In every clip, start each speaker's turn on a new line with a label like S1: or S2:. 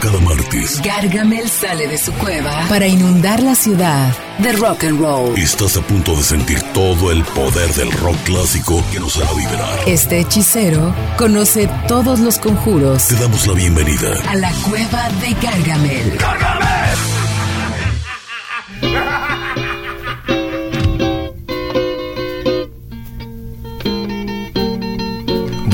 S1: cada martes.
S2: Gargamel sale de su cueva para inundar la ciudad de rock and roll.
S1: Estás a punto de sentir todo el poder del rock clásico que nos hará vibrar.
S2: Este hechicero conoce todos los conjuros.
S1: Te damos la bienvenida
S2: a la cueva de Gargamel. ¡Gargamel!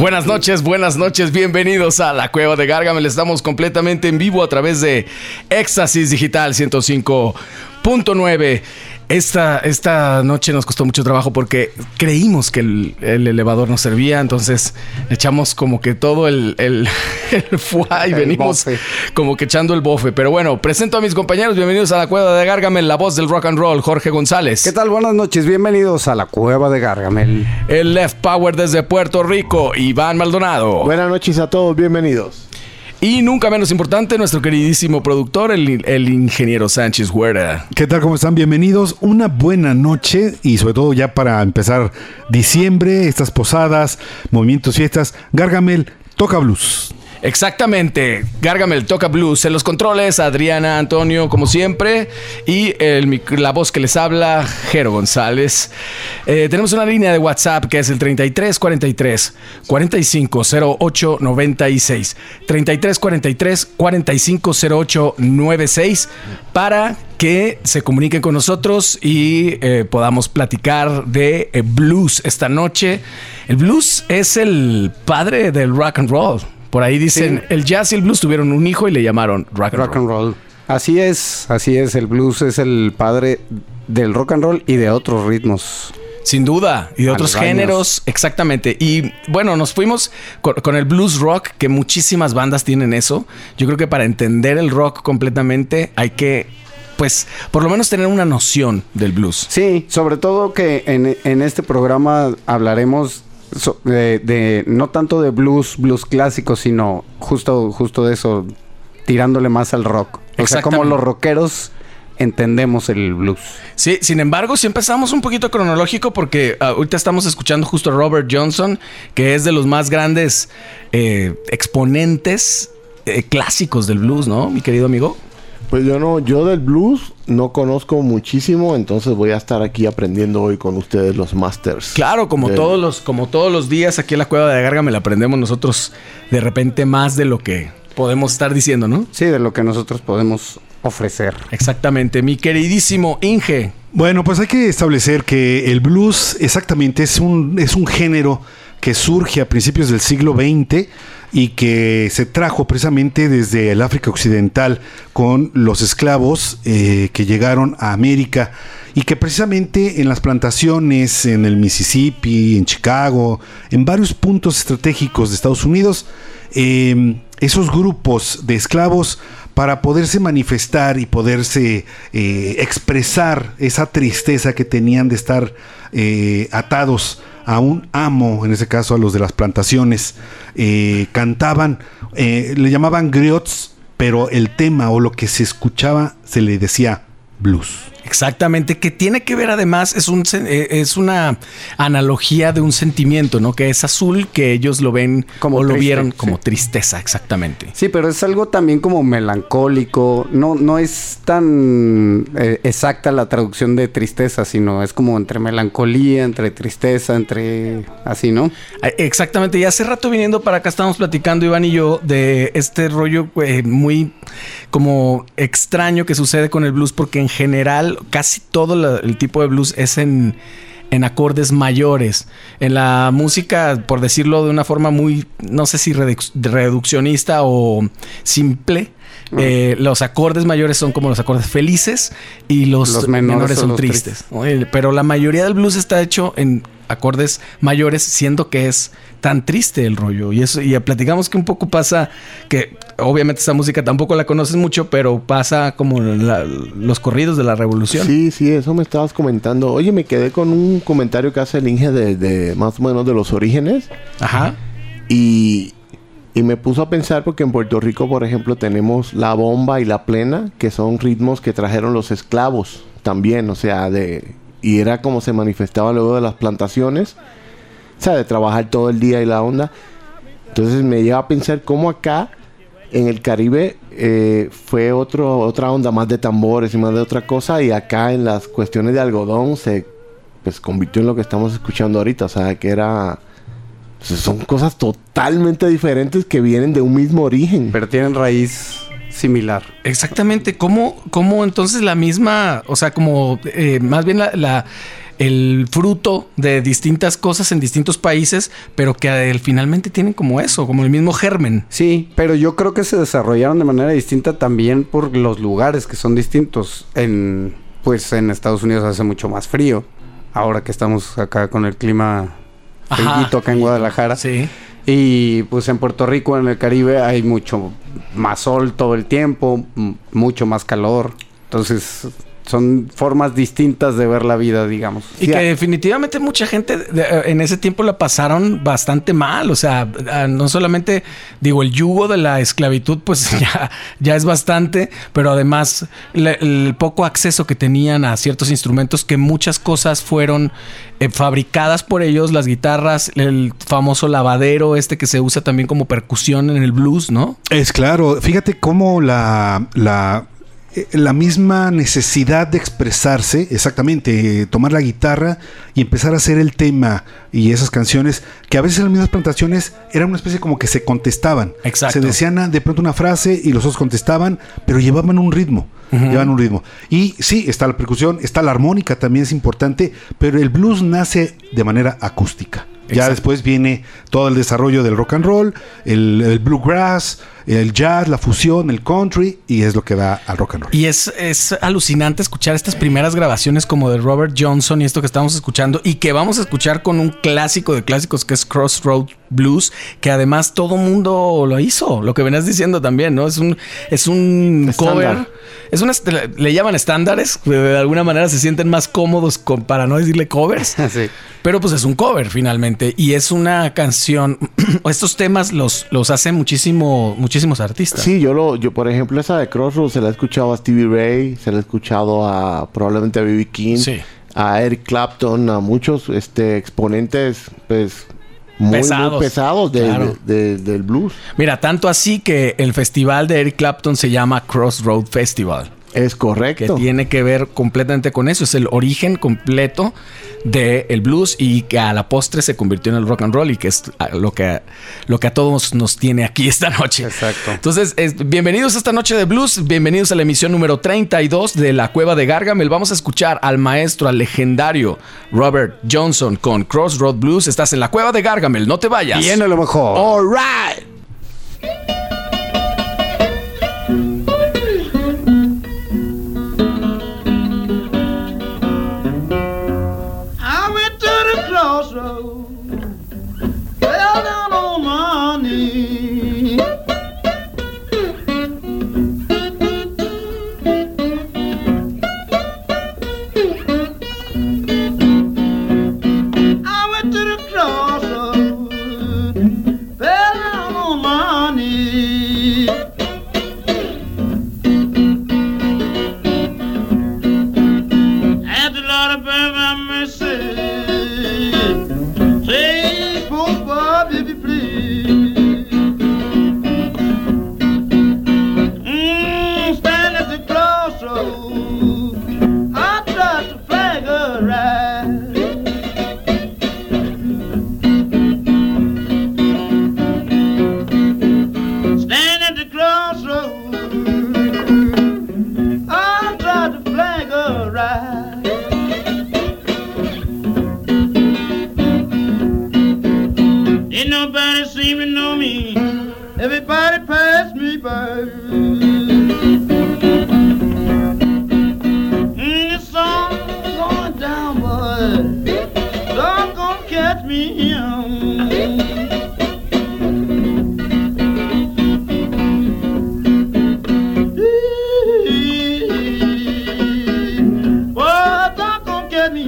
S3: Buenas noches, buenas noches, bienvenidos a la Cueva de Gargamel. Estamos completamente en vivo a través de Éxtasis Digital 105.9. Esta, esta noche nos costó mucho trabajo porque creímos que el, elevador nos servía, entonces echamos como que todo el, el, y venimos como que echando el bofe. Pero bueno, presento a mis compañeros, bienvenidos a la Cueva de Gargamel, la voz del rock and roll, Jorge González.
S4: ¿Qué tal? Buenas noches, bienvenidos a la Cueva de Gargamel.
S3: El Left Power desde Puerto Rico, Iván Maldonado.
S5: Buenas noches a todos, bienvenidos.
S3: Y nunca menos importante, nuestro queridísimo productor, el, ingeniero Sánchez Huerta.
S6: ¿Qué tal? ¿Cómo están? Bienvenidos. Una buena noche y sobre todo ya para empezar diciembre, estas posadas, movimientos, fiestas. Gargamel, toca blues.
S3: Exactamente. Gargamel toca blues. En los controles, Adriana Antonio, como siempre. Y la voz que les habla, Jero González. Eh, tenemos una línea de WhatsApp que es el 3343 4508 96. 3343 4508 96 para que se comuniquen con nosotros y eh, podamos platicar de eh, blues esta noche. El blues es el padre del rock and roll. Por ahí dicen, el jazz y el blues tuvieron un hijo y le llamaron rock and roll.
S4: Así es, así es. El blues es el padre del rock and roll y de otros ritmos.
S3: Sin duda, y de otros géneros, exactamente. Y bueno, nos fuimos con, el blues rock, que muchísimas bandas tienen eso. Yo creo que para entender el rock completamente hay que, pues, por lo menos tener una noción del blues.
S4: Sí, sobre todo que en, en este programa hablaremos de, no tanto de blues, blues clásico, sino justo, justo de eso, tirándole más al rock. O sea, como los rockeros entendemos el blues.
S3: Sí, sin embargo, si empezamos un poquito cronológico porque ah, ahorita estamos escuchando justo a Robert Johnson, que es de los más grandes eh, exponentes eh, clásicos del blues, ¿no, mi querido amigo?
S5: Pues yo no, yo del blues no conozco muchísimo, entonces voy a estar aquí aprendiendo hoy con ustedes los masters.
S3: Claro, como todos los, como todos los días aquí en la cueva de Garga me la aprendemos nosotros de repente más de lo que podemos estar diciendo, ¿no?
S4: Sí, de lo que nosotros podemos ofrecer.
S3: Exactamente, mi queridísimo Inge.
S6: Bueno, pues hay que establecer que el blues exactamente es un, es un género que surge a principios del siglo XX y que se trajo precisamente desde el África Occidental con los esclavos eh, que llegaron a América y que precisamente en las plantaciones, en el Mississippi, en Chicago, en varios puntos estratégicos de Estados Unidos, em, esos grupos de esclavos para poderse manifestar y poderse eh, expresar esa tristeza que tenían de estar eh, atados a un amo, en ese caso a los de las plantaciones, eh, cantaban, eh, le llamaban griots, pero el tema o lo que se escuchaba se le decía blues.
S3: Exactamente, que tiene que ver además, es, un, eh, es una analogía de un sentimiento, ¿no? Que es azul, que ellos lo ven como o lo vieron como tristeza, exactamente.
S4: Sí, pero es algo también como melancólico, no, no es tan eh, exacta la traducción de tristeza, sino es como entre melancolía, entre tristeza, entre así, ¿no?
S3: Exactamente, y hace rato viniendo para acá estábamos platicando Iván y yo de este rollo eh, muy como extraño que sucede con el blues, porque en general casi todo el tipo de blues es en, acordes mayores. En la música, por decirlo de una forma muy, no sé si reduccionista o simple, eh, los acordes mayores son como los acordes felices y los, menores, son, tristes. Pero la mayoría del blues está hecho en acordes mayores, siendo que es tan triste el rollo. Y eso, y platicamos que un poco pasa que obviamente esa música tampoco la conoces mucho, pero pasa como los corridos de la revolución.
S5: Sí, sí, eso me estabas comentando. Oye, me quedé con un comentario que hace el Inge de, más o menos de los orígenes.
S3: Ajá.
S5: Y, y me puso a pensar porque en Puerto Rico, por ejemplo, tenemos la bomba y la plena, que son ritmos que trajeron los esclavos también, o sea, de y era como se manifestaba luego de las plantaciones, o sea, de trabajar todo el día y la onda. Entonces me lleva a pensar cómo acá en el Caribe eh, fue otro, otra onda más de tambores y más de otra cosa. Y acá en las cuestiones de algodón se pues, convirtió en lo que estamos escuchando ahorita. O sea, que era... pues, son cosas totalmente diferentes que vienen de un mismo origen.
S4: Pero tienen raíz similar.
S3: Exactamente. ¿Cómo, cómo entonces la misma, o sea, como eh, más bien la, la- el fruto de distintas cosas en distintos países, pero que eh, finalmente tienen como eso, como el mismo germen?
S4: Sí, pero yo creo que se desarrollaron de manera distinta también por los lugares que son distintos. En pues en Estados Unidos hace mucho más frío. Ahora que estamos acá con el clima frillito acá en Guadalajara.
S3: Sí.
S4: Y pues en Puerto Rico, en el Caribe, hay mucho más sol todo el tiempo, mucho más calor. Entonces, son formas distintas de ver la vida, digamos.
S3: Y que definitivamente mucha gente de- en ese tiempo la pasaron bastante mal. O sea, ah, no solamente, digo, el yugo de la esclavitud, pues ya, ya es bastante, pero además le- el poco acceso que tenían a ciertos instrumentos, que muchas cosas fueron eh, fabricadas por ellos, las guitarras, el famoso lavadero, este que se usa también como percusión en el blues, ¿no?
S6: Es claro, fíjate cómo la, la, la misma necesidad de expresarse, exactamente, eh, tomar la guitarra y empezar a hacer el tema y esas canciones, que a veces en las mismas plantaciones era una especie como que se contestaban.
S3: Exacto.
S6: Se decían ah, de pronto una frase y los otros contestaban, pero llevaban un ritmo. Llevan un ritmo. Y sí, está la percusión, está la armónica, también es importante, pero el blues nace de manera acústica. Ya después viene todo el desarrollo del rock and roll, el, el bluegrass, el jazz, la fusión, el country, y es lo que da al rock and roll.
S3: Y es, es alucinante escuchar estas primeras grabaciones como de Robert Johnson y esto que estamos escuchando y que vamos a escuchar con un clásico de clásicos que es Crossroad Blues, que además todo mundo lo hizo, lo que venías diciendo también, ¿no? Es un, es un cover, es una, le llaman estándares, de alguna manera se sienten más cómodos con, para no decirle covers.
S4: Sí.
S3: Pero pues es un cover finalmente y es una canción, estos temas los, los hacen muchísimo, muchísimos artistas.
S5: Sí, yo lo, yo por ejemplo esa de Crossroads se la he escuchado a Stevie Ray, se la he escuchado a probablemente a B.B. King,
S3: Sí.
S5: a Eric Clapton, a muchos este exponentes pues muy,
S3: Pesados.
S5: muy pesados de-
S3: Claro.
S5: de- de- del blues.
S3: Mira, tanto así que el festival de Eric Clapton se llama Crossroad Festival,
S5: Es
S3: que
S5: correcto.
S3: tiene que ver completamente con eso. Es el origen completo del blues y que a la postre se convirtió en el rock and roll y que es a- lo que, lo que a todos nos tiene aquí esta noche.
S4: Exacto.
S3: Entonces, es- bienvenidos a esta noche de blues, bienvenidos a la emisión número 32 de La Cueva de Gargamel. Vamos a escuchar al maestro, al legendario Robert Johnson con Crossroad Blues. Estás en La Cueva de Gargamel, no te vayas.
S4: Viene lo mejor.
S3: All right.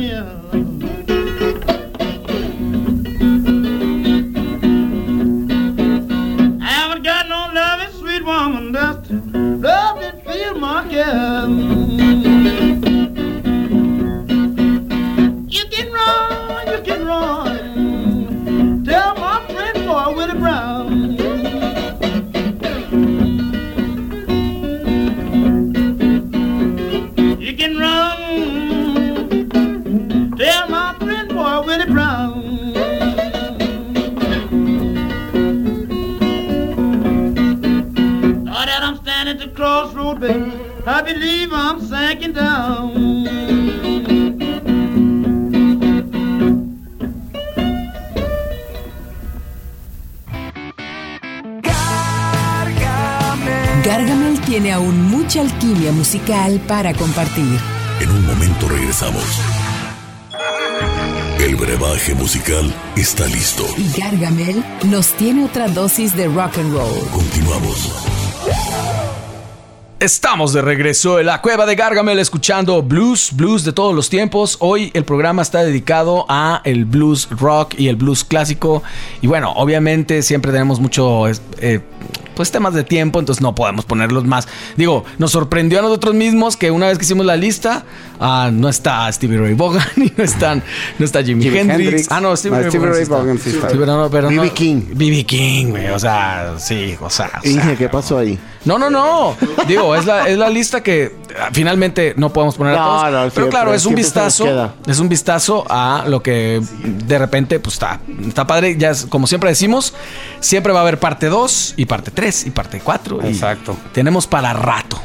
S2: Yeah. Musical
S1: está listo.
S2: Y Gargamel nos tiene otra dosis de rock and roll.
S1: Continuamos.
S3: Estamos de regreso en la cueva de Gargamel escuchando blues, blues de todos los tiempos. Hoy el programa está dedicado a el blues rock y el blues clásico. Y bueno, obviamente siempre tenemos mucho eh, pues temas de tiempo, entonces no podemos ponerlos más. Digo, nos sorprendió a nosotros mismos que una vez que hicimos la lista, ah, no está Stevie Ray Vaughan y no están, no está Jimi,
S4: Jimi
S3: Hendrix.
S4: Hendrix.
S3: Ah, no, Stevie Ray
S4: Stevie
S3: Vaughan sí
S4: Ray
S3: está.
S4: Vaughan sí está.
S3: Sí, pero no, pero
S5: B.B.
S3: no-
S5: King.
S3: B.B. King, güey, o sea, sí, o sea, o sea.
S5: ¿qué pasó ahí?
S3: No, no, no. Digo, es la, es la lista que ah, finalmente no podemos poner a
S5: No,
S3: todos.
S5: no,
S3: pero
S5: siempre-
S3: claro, es un vistazo. Es un vistazo a lo que de repente, pues está, está padre. Ya es, como siempre decimos, siempre va a haber parte 2 y parte 3 y parte 4.
S4: Exacto.
S3: Tenemos para rato.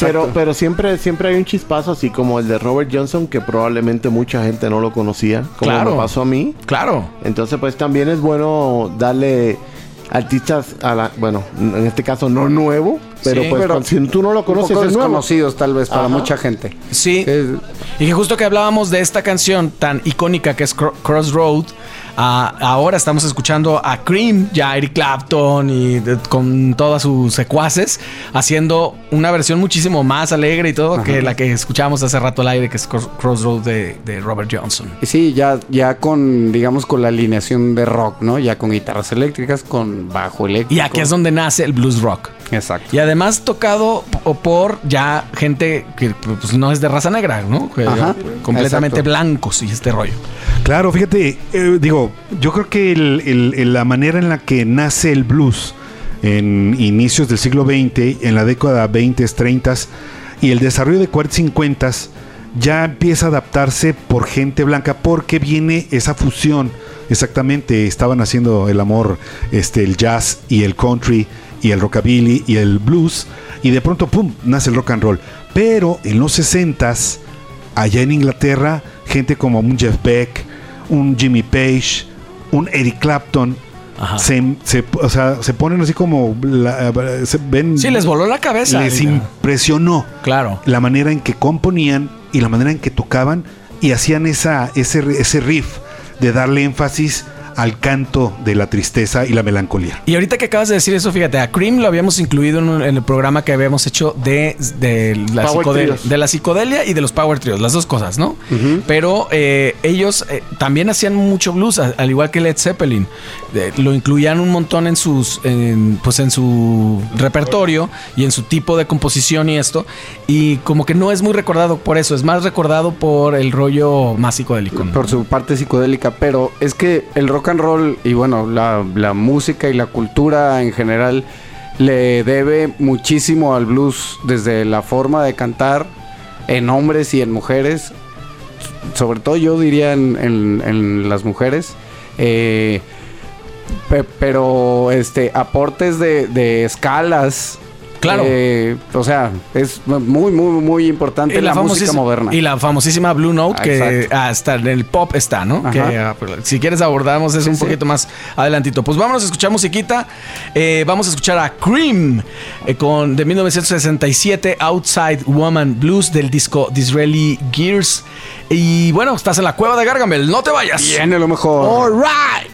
S5: Pero, pero siempre, siempre hay un chispazo así como el de Robert Johnson que probablemente mucha gente no lo conocía, como
S3: Claro.
S5: me pasó a mí.
S3: Claro.
S5: Entonces, pues también es bueno darle artistas a la, bueno, en este caso no nuevo, pero
S3: Sí.
S5: pues
S4: Pero
S5: si tú no lo conoces es nuevo.
S4: desconocidos tal vez para
S5: Ajá.
S4: mucha gente.
S3: Sí.
S4: Es-
S3: Y que justo que hablábamos de esta canción tan icónica que es Cro- Crossroad, ah, ahora estamos escuchando a Cream, ya Eric Clapton y de- con todas sus secuaces, haciendo una versión muchísimo más alegre y todo que la que escuchábamos hace rato al aire, que es Cro- Crossroad de, de Robert Johnson.
S4: Sí, ya, ya con, digamos, con la alineación de rock, ¿no? Ya con guitarras eléctricas, con bajo eléctrico.
S3: Y aquí es donde nace el blues rock.
S4: Exacto.
S3: Y además tocado por ya gente que pues, no es de raza negra, ¿no? Que-
S4: Ajá,
S3: completamente
S4: exacto.
S3: blancos y este rollo.
S6: Claro, fíjate, eh, digo, yo creo que el- la manera en la que nace el blues en inicios del siglo XX, en la década 20, 30 y el desarrollo de 40, 50 ya empieza a adaptarse por gente blanca porque viene esa fusión. Exactamente, estaban haciendo el amor, este, el jazz y el country y el rockabilly y el blues y de pronto, ¡pum!, nace el rock and roll. Pero en los 60s allá en Inglaterra, gente como Jeff Beck, un Jimmy Page, un Eric Clapton,
S3: Ajá.
S6: se, se- o sea, se ponen así como la- se ven
S3: Sí, les voló la cabeza.
S6: les impresionó
S3: Claro.
S6: la manera en que componían y la manera en que tocaban y hacían esa, ese, ese riff de darle énfasis al canto de la tristeza y la melancolía.
S3: Y ahorita que acabas de decir eso, fíjate, a Cream lo habíamos incluido en, un- en el programa que habíamos hecho de, de, la, psicodelia, de la psicodelia y de los Power Trios, las dos cosas, ¿no? Pero eh, ellos eh, también hacían mucho blues, al igual que Led Zeppelin. Eh, lo incluían un montón en sus, en, pues en su repertorio y en su tipo de composición y esto. Y como que no es muy recordado por eso, es más recordado por el rollo más psicodélico. ¿no?
S4: Por su parte psicodélica, pero es que el rock and roll y bueno, la, la música y la cultura en general le debe muchísimo al blues desde la forma de cantar en hombres y en mujeres, sobre todo yo diría en, en- las mujeres. Eh, pe- pero este aportes de, de escalas.
S3: Claro.
S4: eh, o sea, es muy, muy, muy importante la, música
S3: famosísima-
S4: moderna.
S3: Y la famosísima Blue Note,
S4: Ah,
S3: que
S4: exacto.
S3: hasta en el pop está, ¿no?
S4: Ajá.
S3: Que ah, si quieres abordamos eso
S4: Sí,
S3: un
S4: sí.
S3: poquito más adelantito. Pues vámonos a escuchar musiquita. Eh, vamos a escuchar a Cream eh, con de 1967 Outside Woman Blues del disco Disraeli Gears. Y bueno, estás en la cueva de Gargamel, no te vayas.
S4: Viene lo mejor.
S3: All right.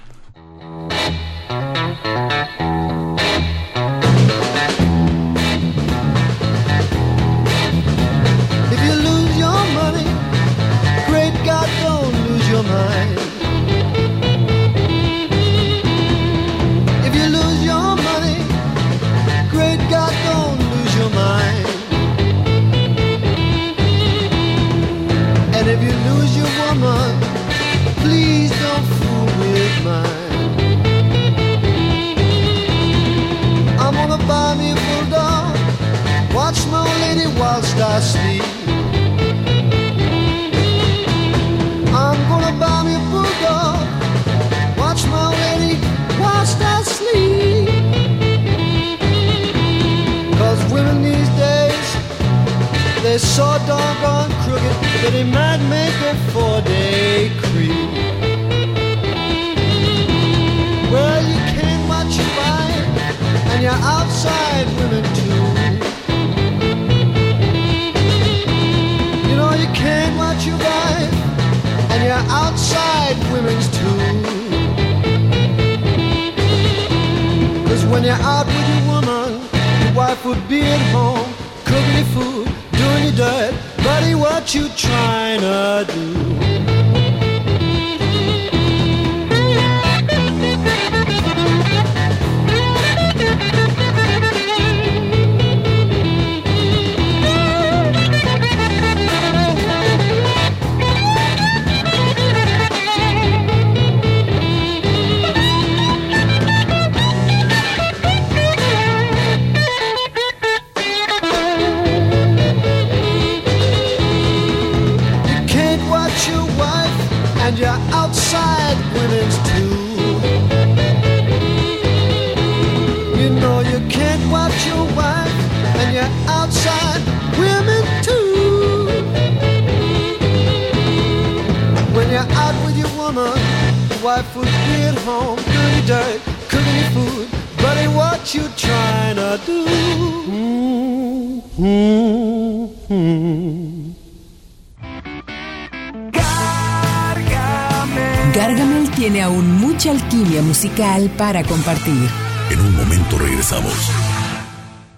S2: Tiene aún mucha alquimia musical para compartir.
S1: En un momento regresamos.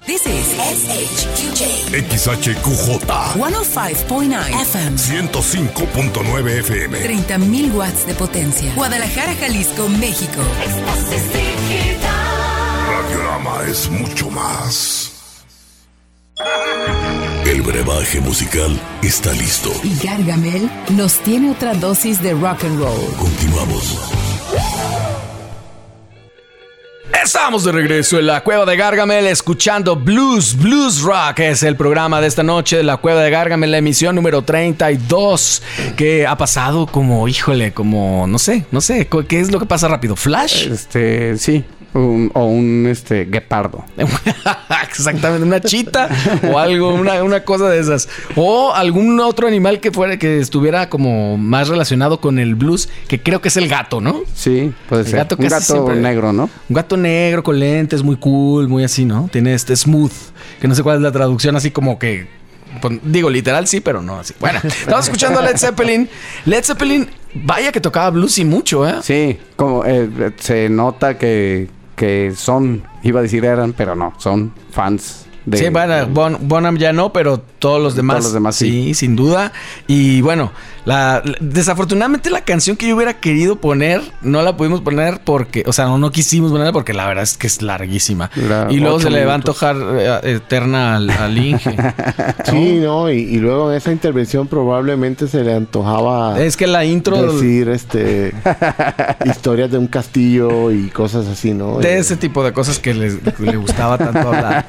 S2: This is SHQJ
S1: XHQJ
S2: 105.9 FM.
S1: 105.9 FM.
S2: 30.000 watts de potencia. Guadalajara, Jalisco, México.
S1: Radiorama es mucho más. El brebaje musical está listo.
S2: Y Gargamel nos tiene otra dosis de rock and roll.
S1: Continuamos.
S3: Estamos de regreso en la Cueva de Gargamel escuchando Blues, Blues Rock. Es el programa de esta noche de la Cueva de Gargamel, la emisión número 32, que ha pasado como, híjole, como, no sé, no sé, ¿qué es lo que pasa rápido? ¿Flash?
S4: Este, sí. Un- o un este guepardo.
S3: Exactamente, una chita o algo, una, una cosa de esas. O algún otro animal que fuera, que estuviera como más relacionado con el blues, que creo que es el gato, ¿no?
S4: Sí, puede
S3: El
S4: ser.
S3: gato
S4: un gato
S3: siempre-
S4: negro, ¿no?
S3: Un gato negro con lentes, muy cool, muy así, ¿no? Tiene este smooth, que no sé cuál es la traducción, así como que. pues, digo, literal sí, pero no así. Bueno, estamos escuchando a Led Zeppelin. Led Zeppelin, vaya que tocaba blues y mucho, ¿eh?
S4: Sí, como eh, se nota que, que son, iba a decir eran, pero no, son fans de.
S3: sí, bueno, Bon- Bonham ya no, pero todos los demás.
S4: Todos los demás, sí.
S3: sin duda. Y bueno, la, desafortunadamente la canción que yo hubiera querido poner, no la pudimos poner porque, o sea, no, no quisimos ponerla porque la verdad es que es larguísima. Y luego se le va a antojar eh, eterna al, al Inge.
S5: Sí, no, y, y luego en esa intervención probablemente se le antojaba
S3: Es que la intro
S5: decir este historias de un castillo y cosas así, ¿no?
S3: de
S5: Eh,
S3: ese tipo de cosas que les- que le gustaba tanto hablar.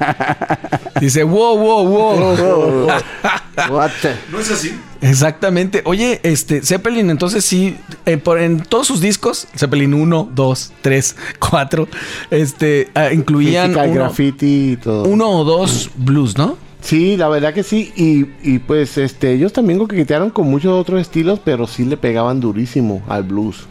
S3: Dice, wow, wow, wow.
S4: What the-
S6: ¿No es así?
S3: Exactamente. Oye, este, Zeppelin, entonces sí, eh, por, en todos sus discos, Zeppelin 1, 2, 3, 4, este, ah, incluían
S5: física,
S3: uno,
S5: graffiti y todo.
S3: uno o dos blues, ¿no?
S5: Sí, la verdad que sí. Y, y pues este ellos también coquetearon con muchos otros estilos, pero sí le pegaban durísimo al blues.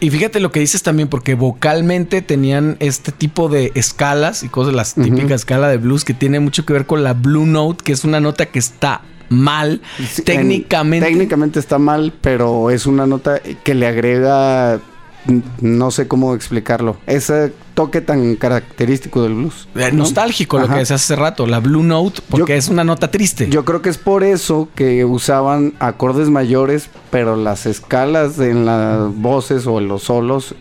S3: Y fíjate lo que dices también, porque vocalmente tenían este tipo de escalas y cosas, las típicas escala de blues que tiene mucho que ver con la blue note, que es una nota que está mal
S4: Sí,
S3: técnicamente.
S4: en- técnicamente está mal, pero es una nota que le agrega. No sé cómo explicarlo. Ese toque tan característico del blues.
S3: Eh,
S4: ¿no?
S3: nostálgico, lo que decías hace rato, la blue note, porque
S4: Yo-
S3: es una nota triste.
S4: Yo creo que es por eso que usaban acordes mayores, pero las escalas en las voces o en los solos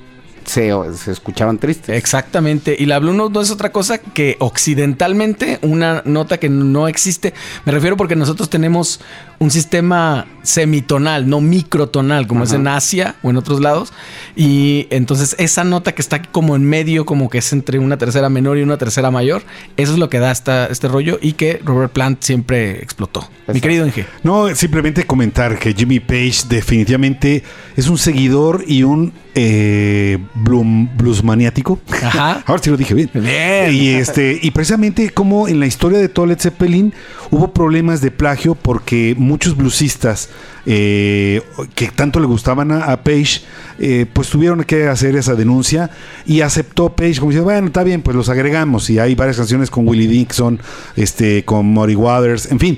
S4: se, se escuchaban tristes.
S3: Exactamente. Y la Blue Note no es otra cosa que occidentalmente una nota que no existe. Me refiero porque nosotros tenemos un sistema semitonal, no microtonal, como es en Asia o en otros lados. Y entonces esa nota que está como en medio, como que es entre una tercera menor y una tercera mayor, eso es lo que da esta, este rollo y que Robert Plant siempre explotó. Mi querido Inge.
S6: No, simplemente comentar que Jimmy Page definitivamente es un seguidor y un eh, bloom- blues maniático.
S3: Ajá.
S6: Ahora sí lo dije bien.
S3: Bien.
S6: Y este, y precisamente como en la historia de todo Led Zeppelin hubo problemas de plagio porque muchos bluesistas eh, que tanto le gustaban a, a Page, eh, pues tuvieron que hacer esa denuncia y aceptó Page como diciendo, bueno, está bien, pues los agregamos. Y hay varias canciones con Willie Dixon, este, con Muddy Waters, en fin.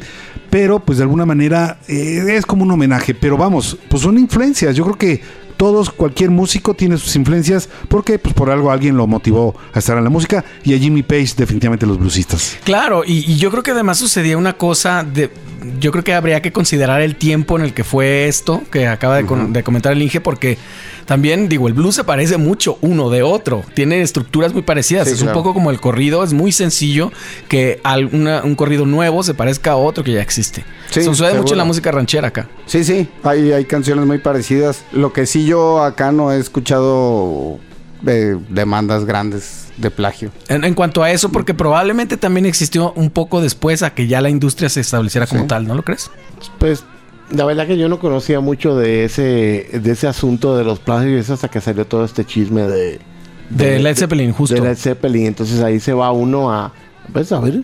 S6: Pero, pues de alguna manera eh, es como un homenaje. Pero vamos, pues son influencias. Yo creo que todos, cualquier músico tiene sus influencias porque pues por algo alguien lo motivó a estar en la música y a Jimmy Page definitivamente los bluesistas.
S3: Claro, y, y yo creo que además sucedía una cosa de. Yo creo que habría que considerar el tiempo en el que fue esto que acaba de, con- de comentar el Inge, porque también, digo, el blues se parece mucho uno de otro. Tiene estructuras muy parecidas.
S4: Sí,
S3: es un poco como el corrido, es muy sencillo que al- una- un corrido nuevo se parezca a otro que ya existe.
S4: Sí,
S3: Eso sucede mucho en la música ranchera acá.
S4: Sí, sí, hay, hay canciones muy parecidas. Lo que sí yo acá no he escuchado eh, demandas grandes de plagio.
S3: En, en cuanto a eso, porque probablemente también existió un poco después a que ya la industria se estableciera como
S4: Sí.
S3: tal, ¿no lo crees?
S5: Pues la verdad que yo no conocía mucho de ese de ese asunto de los plagios hasta que salió todo este chisme de
S3: De Led Zeppelin, justo.
S5: de Led Zeppelin. Entonces ahí se va uno a pues a ver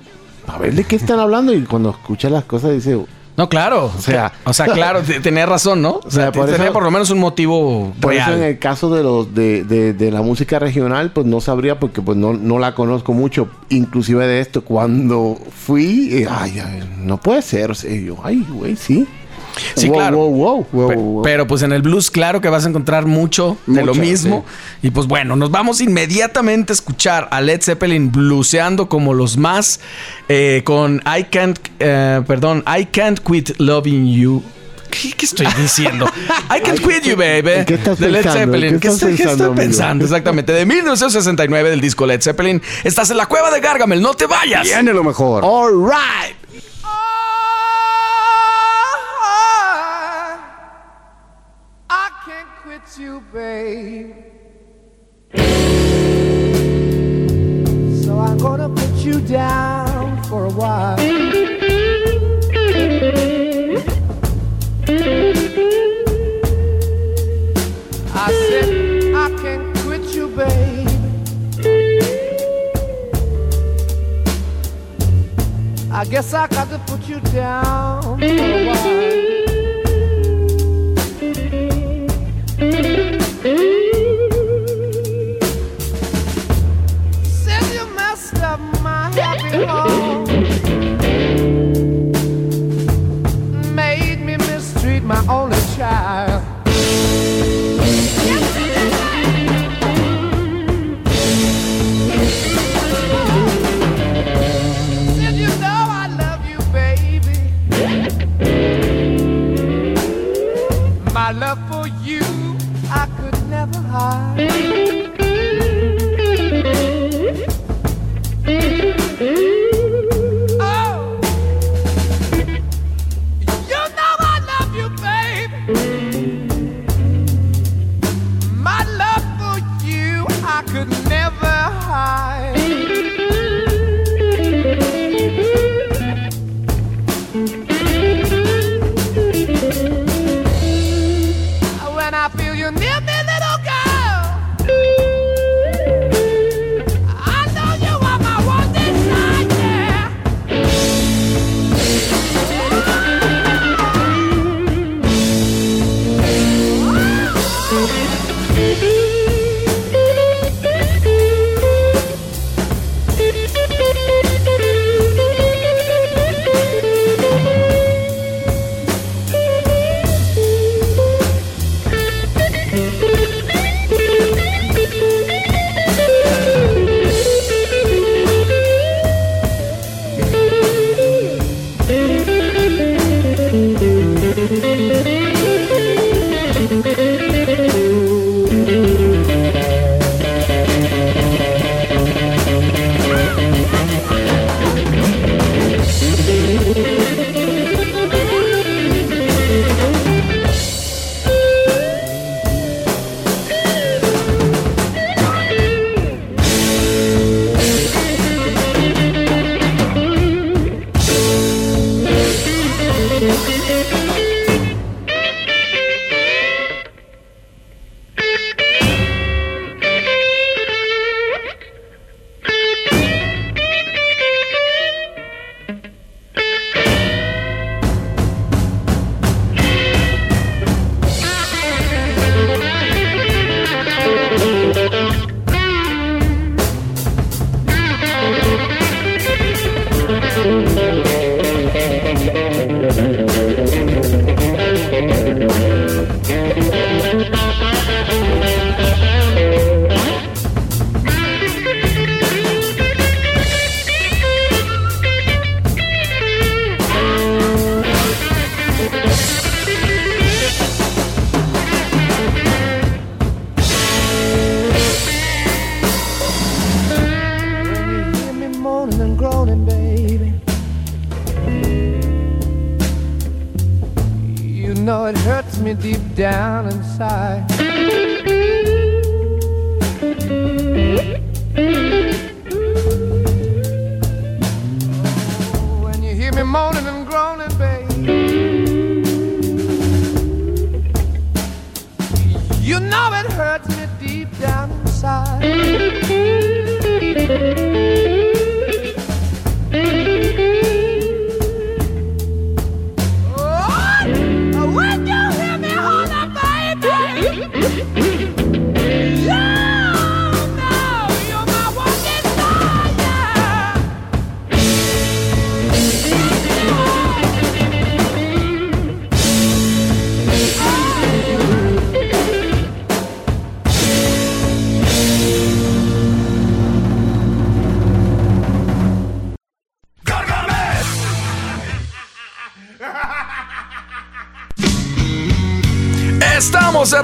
S5: a ver de qué están hablando y cuando escucha las cosas dice
S3: No, claro. O
S5: sea-
S3: o sea, claro, te- tenía razón, ¿no? O sea,
S5: por
S3: tenía
S5: eso-
S3: por lo menos un motivo
S5: Por eso en el caso de los de, de- de la música regional, pues no sabría porque pues no, no la conozco mucho. Inclusive de esto, cuando fui, eh, ay, ay, no puede ser. O sea, yo, ay, güey, sí.
S3: Sí,
S5: Wow,
S3: claro.
S5: wow, wow.
S3: Pero pues en el blues, claro que vas a encontrar mucho de lo mismo. Y pues bueno, nos vamos inmediatamente a escuchar a Led Zeppelin bluseando como los más eh, con I Can't, eh, perdón, I Can't Quit Loving You. ¿Qué, qué estoy diciendo? I Can't Quit You, baby.
S5: ¿En qué estás
S3: de Led
S5: pensando?
S3: Zeppelin.
S5: ¿En qué
S3: ¿Qué,
S5: estás
S3: estoy, qué
S5: pensando?
S3: Exactamente. De 1969 del disco Led Zeppelin. Estás en la cueva de Gargamel. No te vayas.
S4: Viene lo mejor.
S3: All right.
S7: You, babe. So I'm gonna put you down for a while. I said I can't quit you, babe. I guess I got to put you down for a while.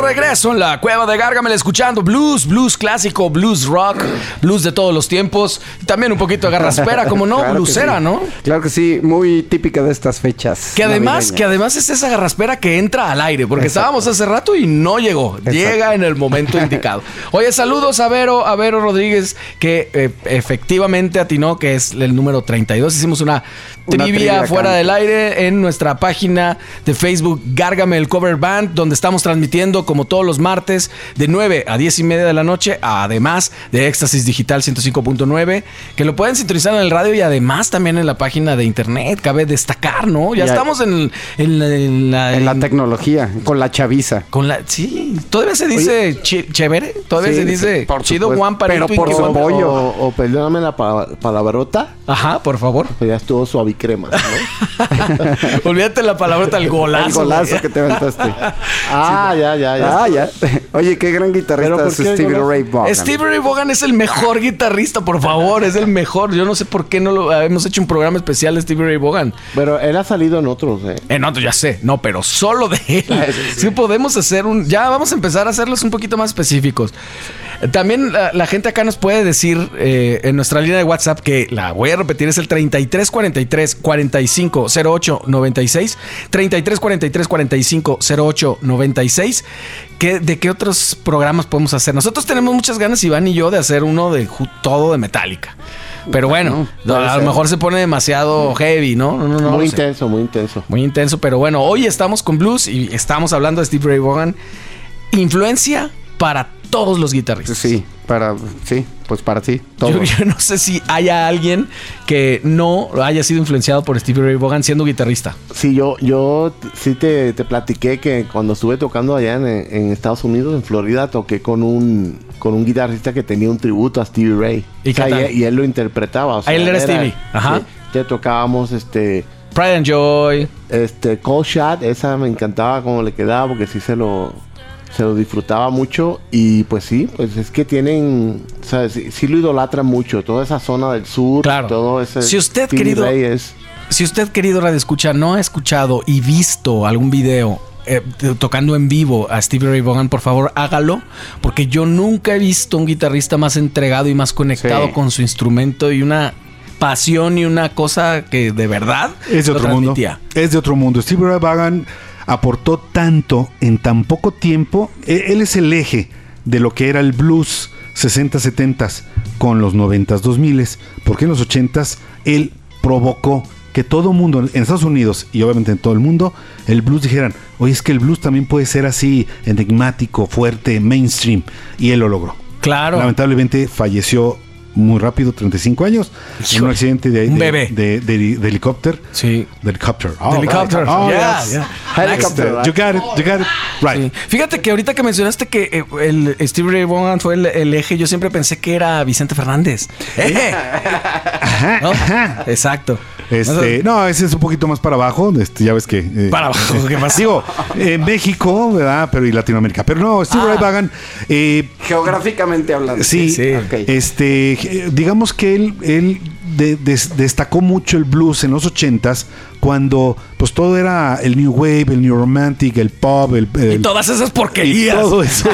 S3: Regreso en la cueva de Gargamel escuchando blues, blues clásico, blues rock, blues de todos los tiempos. También un poquito de garraspera, como no,
S4: Claro sí.
S3: ¿no?
S4: Claro que sí, muy típica de estas fechas.
S3: Que además,
S4: navideñas.
S3: que además es esa garraspera que entra al aire, porque
S4: Exacto.
S3: estábamos hace rato y no llegó. Llega en el momento indicado. Oye, saludos a Vero, a Vero Rodríguez, que eh, efectivamente atinó que es el número 32. Hicimos una,
S4: Una
S3: trivia
S4: trivia
S3: fuera
S4: acá.
S3: del aire en nuestra página de Facebook Gargamel Cover Band, donde estamos transmitiendo como todos los martes de 9 a 10 y media de la noche, además de Éxtasis Digital 105.9, que lo pueden sintonizar en el radio y además también en la página de internet. Cabe destacar, ¿no? Ya
S4: Ya-
S3: estamos en, en la, en la-
S4: En la
S3: en-
S4: tecnología, con la chaviza.
S3: con la sí, todavía se dice chévere, todavía
S4: Sí,
S3: se dice
S4: por
S3: chido
S4: supuesto.
S3: Juan
S4: Pero
S3: y
S4: por su pollo.
S5: O, o perdóname la pa- palabrota,
S3: Ajá, por favor.
S5: pero ya estuvo suavicrema, ¿no?
S3: Olvídate la palabra el golazo.
S4: el golazo que te aventaste.
S5: ah, ya, ya, ya.
S4: Ah, ya. Oye, qué gran guitarrista
S5: Pero ¿por
S4: es Stevie? Ray Vaughan.
S3: Stevie Ray Vaughan es el mejor guitarrista, por favor, es el mejor. Yo no sé por qué no lo hemos hecho un programa especial de Stevie Ray Vaughan.
S5: Pero él ha salido en otros, ¿eh?
S3: En otro ya sé, no, pero solo de él. Sí, podemos hacer un. Ya vamos a empezar a hacerlos un poquito más específicos. Eh, También la, la gente acá nos puede decir eh, en nuestra línea de WhatsApp que la voy a repetir, es el 3343 4508 96. 3343 4508 96. ¿Qué, ¿De qué otros programas podemos hacer? Nosotros tenemos muchas ganas, Iván y yo, de hacer uno de todo de Metallica. Pero bueno, a lo mejor se pone demasiado heavy, ¿no? No, no, no
S5: muy
S3: sé.
S5: intenso, muy intenso.
S3: Muy intenso, pero bueno, hoy estamos con blues y estamos hablando de Steve Ray Vaughan. Influencia para todos los guitarristas.
S4: Sí, para, sí, pues para todo.
S3: Yo, yo no sé si haya alguien que no haya sido influenciado por Steve Ray Vaughan siendo guitarrista.
S5: Sí, yo, yo sí te, te platiqué que cuando estuve tocando allá en, en Estados Unidos, en Florida, toqué con un, con un guitarrista que tenía un tributo a Stevie Ray.
S3: ¿Y
S5: O sea,
S3: qué tal?
S5: y, y él lo interpretaba. o sea,
S3: Él era Stevie, ajá.
S5: sí, te tocábamos este,
S3: Pride and Joy.
S5: este Cold Shot, esa me encantaba cómo le quedaba porque sí se lo, se lo disfrutaba mucho. Y pues sí, pues es que tienen, o sea, sí, sí lo idolatran mucho, toda esa zona del sur,
S3: Claro.
S5: todo ese.
S3: Si usted,
S5: Stevie
S3: querido-. Si usted, querido Radio Escucha, no ha escuchado y visto algún video eh, tocando en vivo a Stevie Ray Vaughan, por favor hágalo, porque yo nunca he visto un guitarrista más entregado y más conectado
S4: Sí.
S3: con su instrumento y una pasión y una cosa que de verdad
S6: Es de otro mundo. Es de otro mundo. Steve Ray Vaughan aportó tanto en tan poco tiempo. E- Él es el eje de lo que era el blues 60-70s con los 90s, 2000s, porque en los 80s él provocó que todo mundo en Estados Unidos y obviamente en todo el mundo, el blues dijeran, oye, es que el blues también puede ser así, enigmático, fuerte, mainstream, y él lo logró.
S3: Claro.
S6: Lamentablemente falleció muy rápido, 35 años, en un accidente de,
S3: un
S6: de-
S3: bebé.
S6: de- de- de helicóptero.
S3: Sí.
S6: De helicóptero.
S3: De helicóptero.
S6: Oh,
S3: Yeah,
S6: yes.
S3: yeah.
S4: Helicopter.
S6: You got it, you got it. Right.
S3: Sí. Fíjate que ahorita que mencionaste que eh, el Steve Ray Vaughan fue el, el eje, yo siempre pensé que era Vicente Fernández. ¡Eje! ¿No? Exacto.
S6: Este, no, ese es un poquito más para abajo. Este, ya ves que. eh,
S3: Para abajo, ¿qué pasa?
S6: Digo, eh, México, ¿verdad? Pero y Latinoamérica. Pero no, Steve Ray Vaughan, eh,
S4: Geográficamente hablando.
S6: sí,
S3: Sí.
S6: Este, eh, digamos que él, él de- des- destacó mucho el blues en los ochentas cuando pues todo era el new wave, el new romantic, el pop, el,
S3: Y todas esas
S6: y
S3: porquerías.
S6: todo eso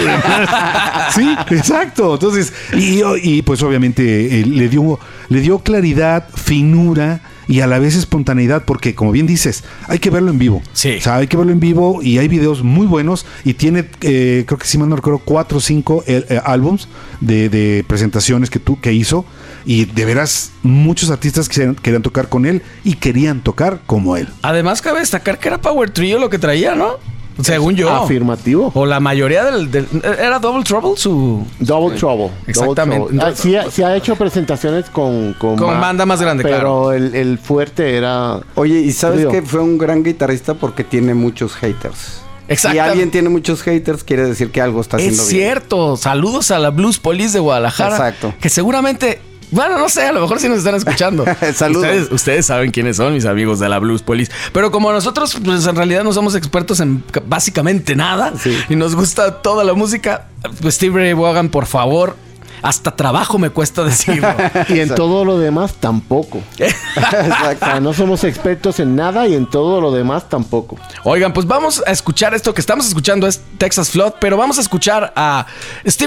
S6: sí, exacto. Entonces, y, y, pues obviamente eh, le dio le dio claridad, finura y a la vez espontaneidad, porque como bien dices, hay que verlo en vivo.
S3: Sí.
S6: O sea, hay que verlo en vivo y hay videos muy buenos y tiene, eh, creo que si mal no recuerdo, cuatro o cinco eh, eh, álbums de, de presentaciones que, tú, que hizo y de veras muchos artistas querían, querían tocar con él y querían tocar como él.
S3: Además, cabe destacar que era Power Trio lo que traía, ¿no? Según yo.
S5: Afirmativo.
S3: O la mayoría del, del- ¿Era Double Trouble su...?
S5: Double Trouble.
S3: Exactamente.
S5: Double Trouble. Ah, sí, ha, sí ha hecho presentaciones con... Con,
S3: Con banda más grande,
S5: pero
S3: claro.
S5: el, el fuerte era...
S4: Oye, y sabes que fue un gran guitarrista porque tiene muchos haters. Si
S3: Exactamente.
S4: alguien tiene muchos haters, quiere decir que algo está haciendo
S3: Es
S4: bien.
S3: cierto. Saludos a la Blues Police de Guadalajara.
S4: Exacto.
S3: Que seguramente... Bueno, no sé, a lo mejor sí nos están escuchando.
S4: Saludos.
S3: Ustedes, ustedes saben quiénes son mis amigos de la Blues Police. Pero como nosotros, pues en realidad no somos expertos en ca- básicamente nada
S4: Sí.
S3: y nos gusta toda la música, pues Steve Ray Vaughan, por favor, hasta trabajo me cuesta decirlo.
S5: Y en todo lo demás tampoco. O sea, no somos expertos en nada y en todo lo demás tampoco.
S3: Oigan, pues vamos a escuchar esto que estamos escuchando es Texas Flood, pero vamos a escuchar a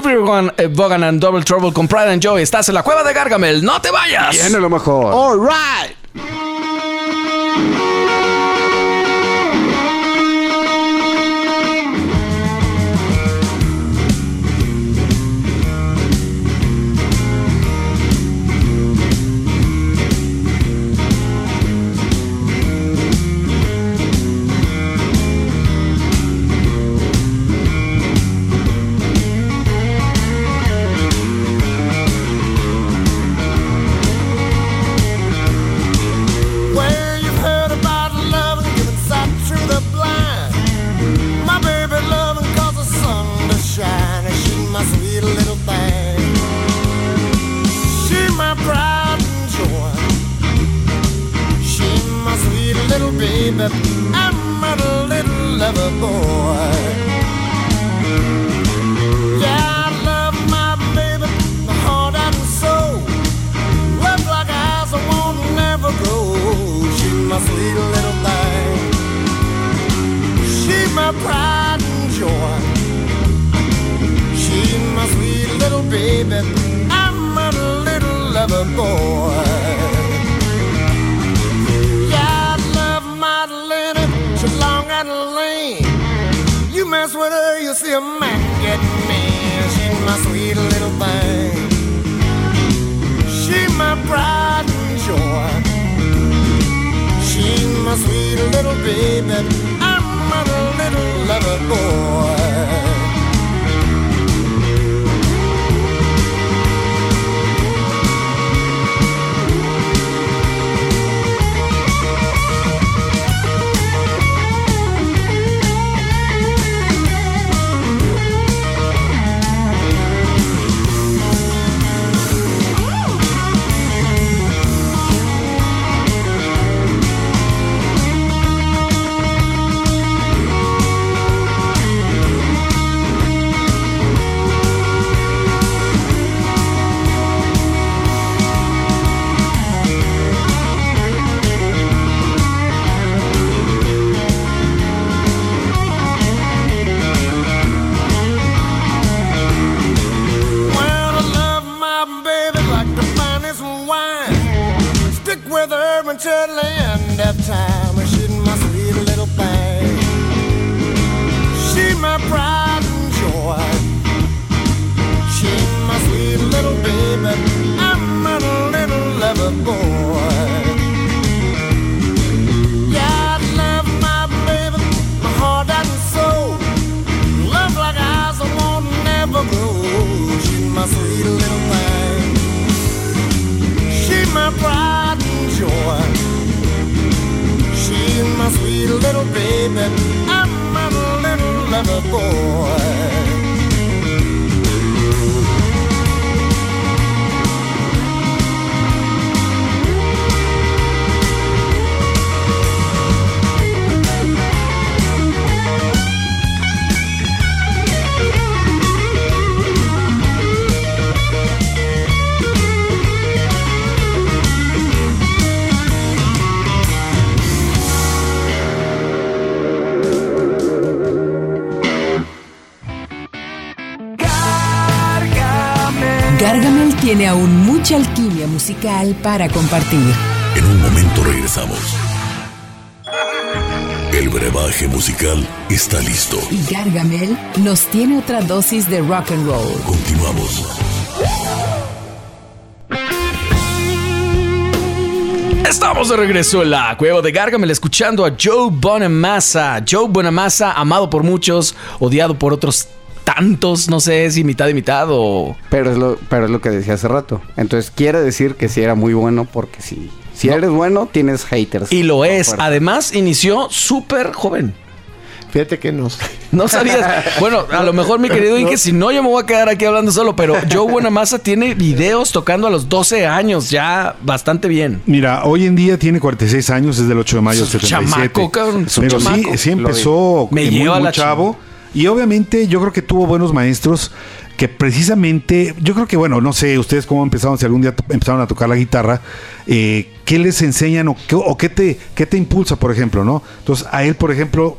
S3: Vaughan, eh, Vaughan and Double Trouble con Pride and Joy. Estás en la cueva de Gargamel, no te vayas.
S4: Viene lo mejor.
S5: All right.
S7: You man get mean. She's my sweet little thing. She's my pride and joy. She's my sweet little baby. I'm a little lover boy.
S2: Tiene aún mucha alquimia musical para compartir.
S1: En un momento regresamos. El brebaje musical está listo.
S2: Y Gargamel nos tiene otra dosis de rock and roll.
S1: Continuamos.
S3: Estamos de regreso en la cueva de Gargamel escuchando a Joe Bonamassa. Joe Bonamassa, amado por muchos, odiado por otros tantos, no sé si mitad y mitad o...
S4: Pero es lo, pero es lo que decía hace rato. Entonces quiere decir que sí era muy bueno porque si, si eres bueno, tienes haters.
S3: Y lo es. Además, inició súper joven.
S5: Fíjate que no.
S3: No sabías. Bueno, a lo mejor, mi querido Inge, si no, yo me voy a quedar aquí hablando solo. Pero Joe Bonamassa tiene videos tocando a los 12 años, ya bastante bien.
S6: Mira, hoy en día tiene 46 años, es del 8 de mayo del
S3: Es un
S6: 77.
S3: chamaco, cabrón,
S6: Pero sí,
S3: chamaco.
S6: sí empezó
S3: Me
S6: muy,
S3: lleva
S6: muy
S3: la
S6: chavo. Y obviamente yo creo que tuvo buenos maestros que precisamente, yo creo que bueno, no sé, ustedes cómo empezaron, si algún día empezaron a tocar la guitarra, eh, ¿qué les enseñan o, qué, o qué te, qué te impulsa, por ejemplo, no? Entonces, a él, por ejemplo,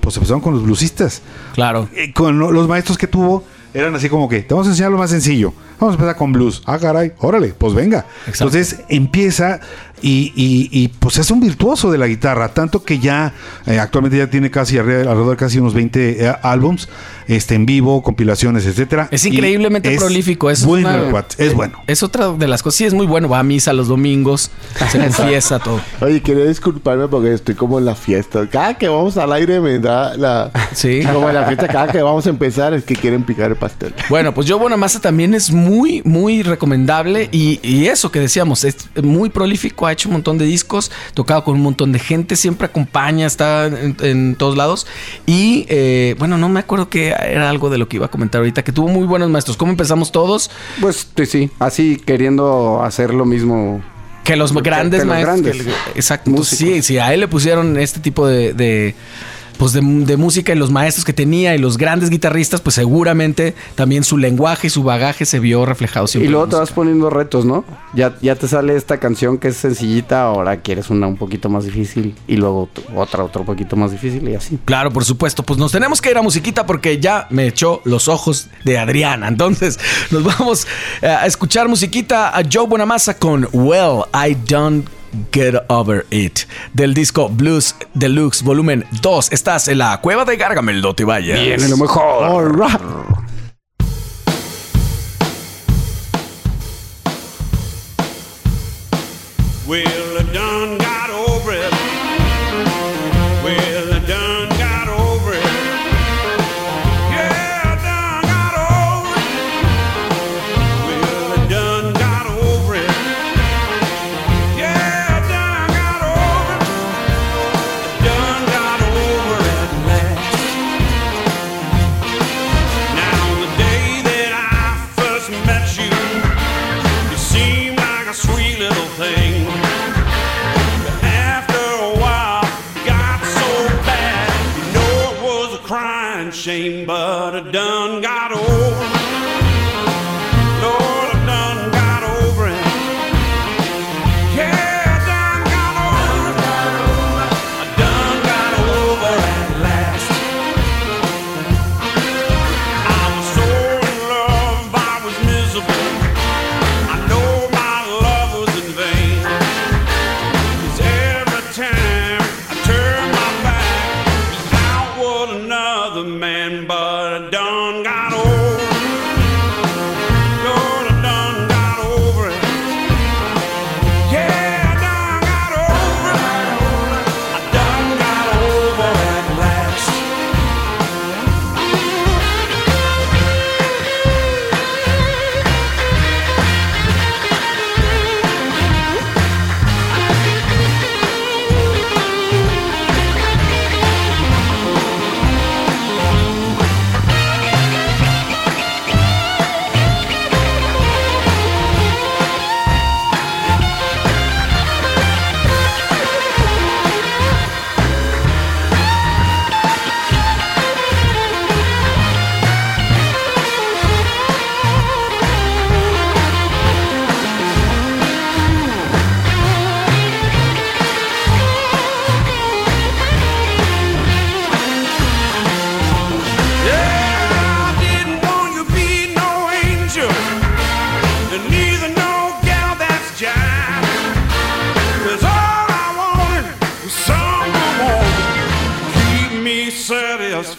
S6: pues empezaron con los bluesistas.
S3: Claro.
S6: Eh, con lo- los maestros que tuvo eran así como que te vamos a enseñar lo más sencillo. Vamos a empezar con blues. Ah, caray, órale, pues venga.
S3: Exacto.
S6: Entonces empieza y, y- y, pues es un virtuoso de la guitarra, tanto que ya eh, actualmente ya tiene casi alre- alrededor de casi unos 20 eh, álbums este, en vivo, compilaciones, etcétera.
S3: Es increíblemente
S6: es
S3: prolífico. Es
S6: bueno,
S3: una-
S6: el cuate, es bueno.
S3: Es otra de las cosas. Sí, es muy bueno. Va a misa los domingos. Se confiesa todo.
S5: Oye, quería disculparme porque estoy como en la fiesta. Cada que vamos al aire me da la...
S3: Sí.
S5: Como en la fiesta, cada que vamos a empezar es que quieren picar el pastel.
S3: Bueno, pues Joe Bonamassa también es muy, muy recomendable. Y, y eso que decíamos, es muy prolífico. Ha hecho un montón de discos, tocado con un montón de gente, siempre acompaña, está en, en todos lados. Y eh, bueno, no me acuerdo que era algo de lo que iba a comentar ahorita, que tuvo muy buenos maestros. ¿Cómo empezamos todos?
S4: Pues sí, sí, así queriendo hacer lo mismo.
S3: Que los grandes
S4: que
S3: maestros.
S4: grandes
S3: que- exacto. Entonces, sí, sí, a él le pusieron este tipo de. de, pues de, de música y los maestros que tenía y los grandes guitarristas, pues seguramente también su lenguaje y su bagaje se vio reflejado
S4: Y
S3: siempre.
S4: luego te vas poniendo retos, ¿no? Ya, ya te sale esta canción que es sencillita, ahora quieres una un poquito más difícil y luego otra, otro poquito más difícil y así.
S3: Claro, por supuesto. Pues nos tenemos que ir a musiquita porque ya me echó los ojos de Adriana. Entonces, nos vamos eh, a escuchar musiquita a Joe Bonamassa con Well, I Don't Get Over It. Del disco Blues Deluxe Volumen 2. Estás en la cueva de Gargamel, no te vayas.
S4: Viene lo mejor.
S5: All right.
S8: Well, I done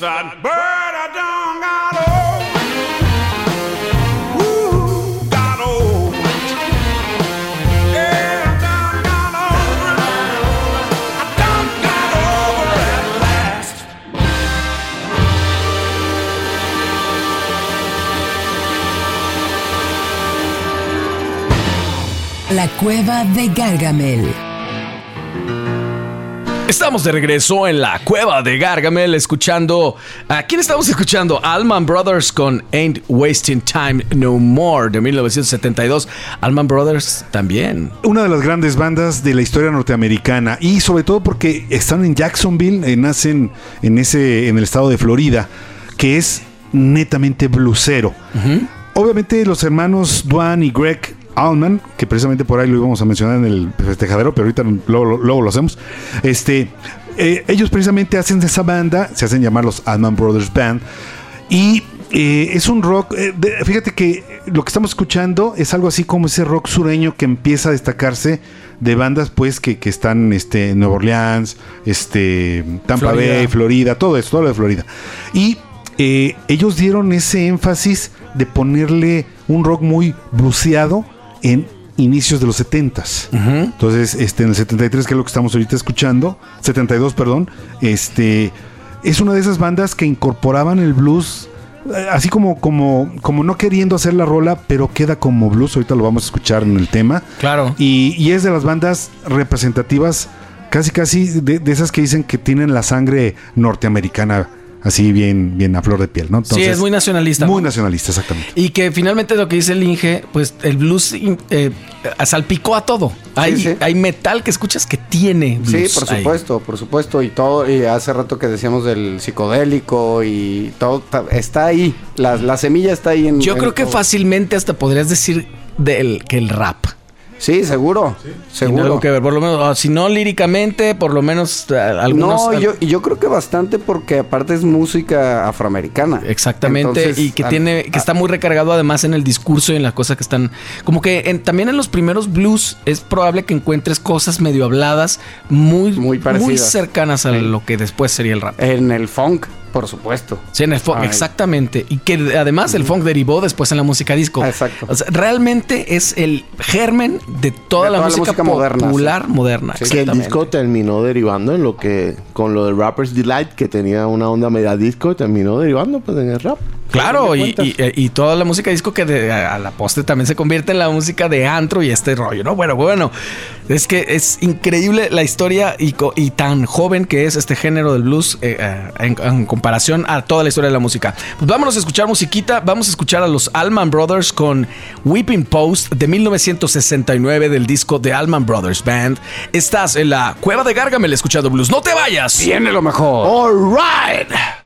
S2: La cueva de Gargamel.
S3: Estamos de regreso en la cueva de Gargamel escuchando... ¿A quién estamos escuchando? Allman Brothers con Ain't Wasting Time No More de 1972. Allman Brothers también.
S6: Una de las grandes bandas de la historia norteamericana y sobre todo porque están en Jacksonville, eh, nacen en ese en el estado de Florida, que es netamente blusero. Obviamente los hermanos Duane y Greg Allman, que precisamente por ahí lo íbamos a mencionar en el festejadero, pero ahorita luego, luego lo hacemos. Este, eh, ellos precisamente hacen de esa banda, se hacen llamar los Allman Brothers Band y eh, es un rock. eh, de- fíjate que lo que estamos escuchando es algo así como ese rock sureño que empieza a destacarse de bandas, pues, que, que están este, en Nueva Orleans, este, Tampa
S3: Florida.
S6: Bay, Florida, todo eso, todo lo de Florida. Y ellos dieron ese énfasis de ponerle un rock muy bluseado en inicios de los 70s. Entonces, este, en el 73, que es lo que estamos ahorita escuchando, 72, perdón, este, es una de esas bandas que incorporaban el blues, eh, así como, como, como no queriendo hacer la rola, pero queda como blues, ahorita lo vamos a escuchar en el tema.
S3: Claro.
S6: Y, y es de las bandas representativas, casi casi de, de esas que dicen que tienen la sangre norteamericana así bien, bien a flor de piel, ¿no?
S3: sí, es muy nacionalista.
S6: Muy nacionalista, exactamente.
S3: Y que finalmente lo que dice el Inge, pues el blues eh, salpicó a todo. Hay,
S4: sí.
S3: hay metal que escuchas que tiene
S4: Sí,
S3: blues
S4: por
S3: ahí.
S4: supuesto, por supuesto. Y todo, y hace rato que decíamos del psicodélico y todo, está ahí. La, la semilla está ahí en.
S3: Yo
S4: en
S3: creo que
S4: todo.
S3: fácilmente hasta podrías decir del, que el rap.
S4: Sí, seguro. Seguro.
S3: algo que ver, por lo menos, o si no líricamente, por lo menos eh, algunos.
S4: no, yo, yo creo que bastante porque aparte es música afroamericana.
S3: Exactamente,
S4: Entonces,
S3: y que
S4: al-
S3: tiene, que está muy recargado además en el discurso y en las cosas que están, como que en- también en los primeros blues es probable que encuentres cosas medio habladas muy,
S4: Muy parecidas.
S3: cercanas a
S4: Sí.
S3: lo que después sería el rap.
S4: En el funk, por supuesto.
S3: Sí, en el funk,
S4: Ay.
S3: exactamente. Y que de- además el funk derivó después en la música disco.
S4: Exacto.
S3: O sea, realmente es el germen de toda,
S4: De
S3: la,
S4: toda la
S3: música,
S4: moderna,
S3: popular moderna.
S4: Sí.
S5: Que el disco terminó derivando en lo que, con lo de Rapper's Delight, que tenía una onda media disco, terminó derivando pues en el rap.
S3: Claro, y, toda la música disco que de- a, a la postre también se convierte en la música de antro y este rollo, ¿no? Bueno, bueno, es que es increíble la historia y, tan joven que es este género del blues eh, eh, en, en comparación a toda la historia de la música. Pues vámonos a escuchar musiquita, vamos a escuchar a los Allman Brothers con Weeping Post de 1969 del disco de Allman Brothers Band. Estás en la cueva de Gargamel escuchando blues, no te vayas.
S4: Viene lo mejor.
S3: All right.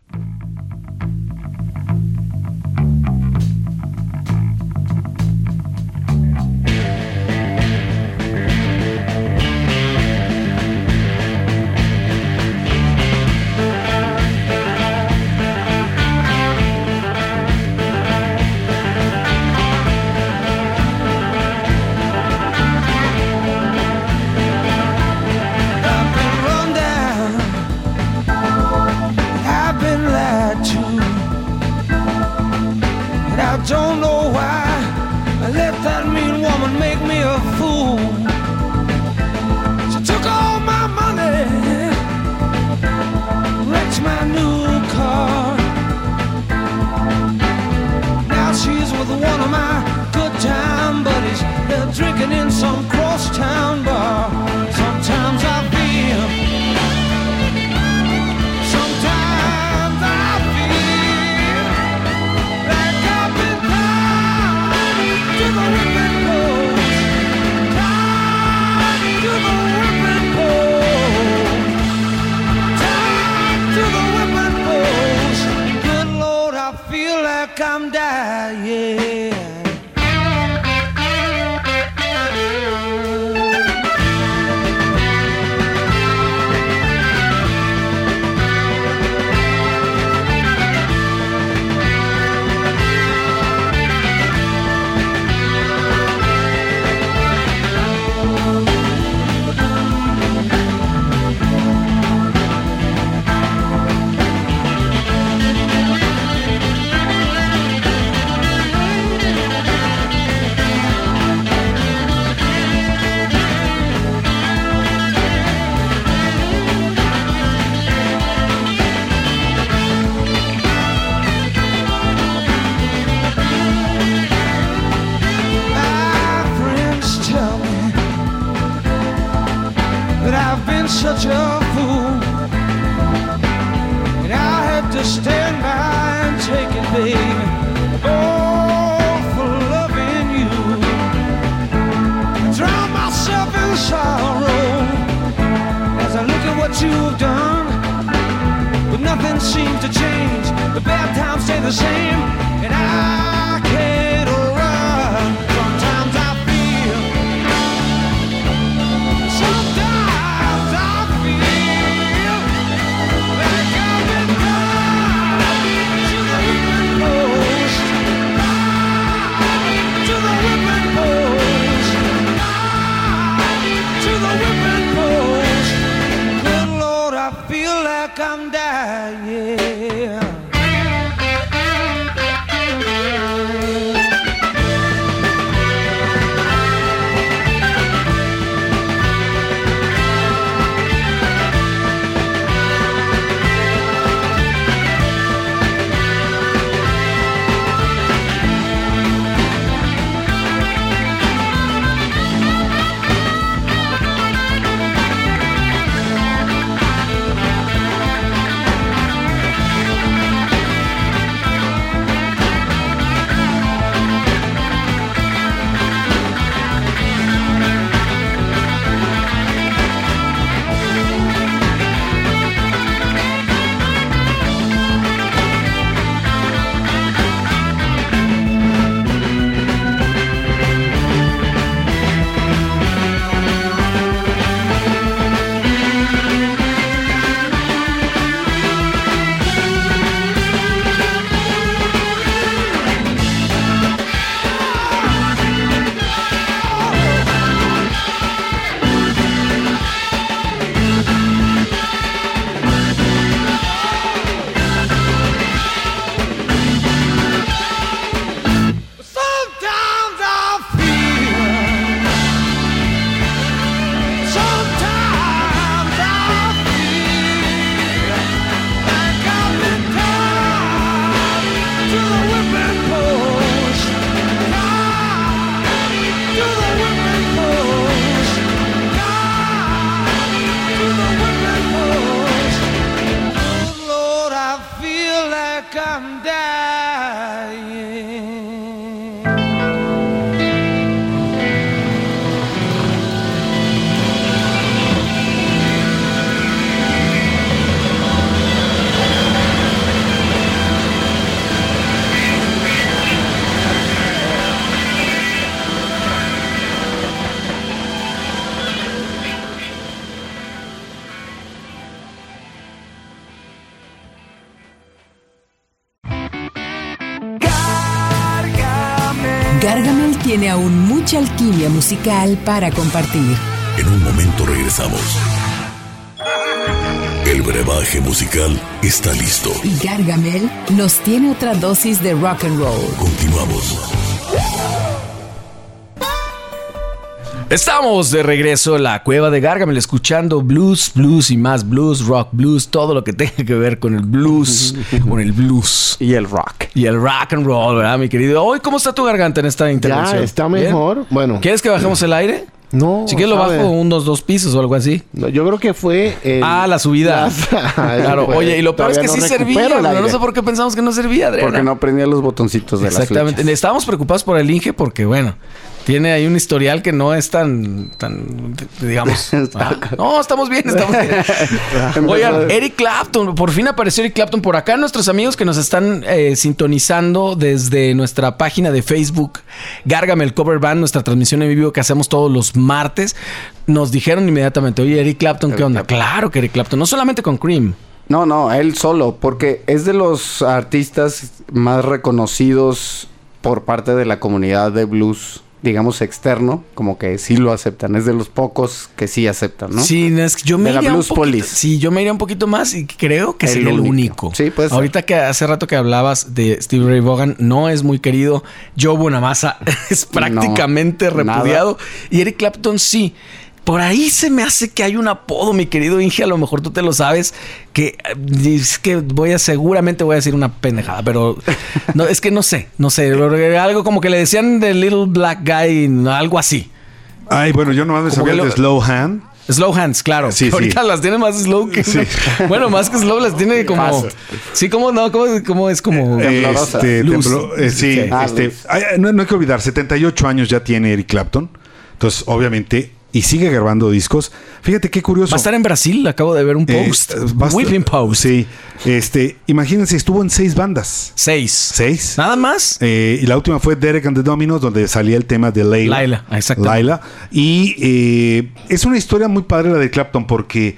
S9: Like I'm dying. Seems to change. The bad times stay the same, and I
S2: musical para compartir.
S1: En un momento regresamos. El brebaje musical está listo.
S2: Y Gargamel nos tiene otra dosis de rock and roll.
S1: Continuamos.
S3: Estamos de regreso en la cueva de Gargamel escuchando blues, blues y más blues, rock, blues, todo lo que tenga que ver con el blues, con el blues
S4: Y el rock.
S3: y el rock and roll, ¿verdad, mi querido? Hoy, ¿cómo está tu garganta en esta intervención?
S5: Ya está
S3: ¿Bien?
S5: mejor. Bueno,
S3: ¿Quieres que bajemos el aire?
S5: no.
S3: Si quieres lo bajo unos dos pisos o algo así.
S5: No, yo creo que fue. el-
S3: Ah, la subida.
S5: La-
S3: claro. Oye, y lo peor es que sí servía. pero No sé por qué pensamos que no servía, Adriana.
S4: Porque no prendía los botoncitos de
S3: Exactamente.
S4: flechas.
S3: Estábamos preocupados por el Inge porque, bueno, tiene ahí un historial que no es tan, tan, digamos. ah, no, estamos bien, estamos bien. Oigan, Eric Clapton, por fin apareció Eric Clapton por acá. Nuestros amigos que nos están eh, sintonizando desde nuestra página de Facebook, Gárgame el Cover Band, nuestra transmisión en vivo que hacemos todos los martes, nos dijeron inmediatamente, oye, Eric Clapton, ¿qué onda? Claro que Eric Clapton, no solamente con Cream.
S4: No, no, él solo, porque es de los artistas más reconocidos por parte de la comunidad de blues, digamos externo, como que sí lo aceptan. Es de los pocos que sí aceptan, ¿no?
S3: Sí, es que yo me
S4: De la
S3: iría un poquito,
S4: Police.
S3: Sí, yo me iría un poquito más y creo que sería el
S4: único. Sí, puede ser.
S3: Ahorita que hace rato que hablabas de Steve Ray Vaughan, no es muy querido. Joe Bonamassa es prácticamente
S4: No, nada.
S3: repudiado. Y Eric Clapton sí. Por ahí se me hace que hay un apodo, mi querido Inge, a lo mejor tú te lo sabes, que eh, es que voy a seguramente voy a decir una pendejada, pero no, es que no sé, no sé, algo como que le decían de Little Black Guy, algo así.
S6: Ay, bueno, yo nomás me sabía el de
S3: lo-
S6: Slow Hand.
S3: Slow hands, claro.
S6: Sí, sí.
S3: Ahorita las tiene más slow que.
S6: Sí.
S3: Bueno, más que slow, las tiene como. Sí, como no, como, como es como.
S6: Este, tembló- eh, sí,
S3: Sí.
S4: Ah,
S6: este, ay, no, no hay que olvidar, 78 años ya tiene Eric Clapton. Entonces, obviamente, y sigue grabando discos. Fíjate qué curioso.
S3: Va a estar en Brasil, acabo de ver un
S6: Eh,
S3: post.
S6: estar-
S3: Whipping post.
S6: Sí. Este, imagínense, estuvo en seis bandas.
S3: Seis.
S6: Seis.
S3: Nada más.
S6: Eh, y la última fue Derek and the Dominos, donde salía el tema de Layla.
S3: Laila, exactamente.
S6: Laila. Y eh, es una historia muy padre la de Clapton porque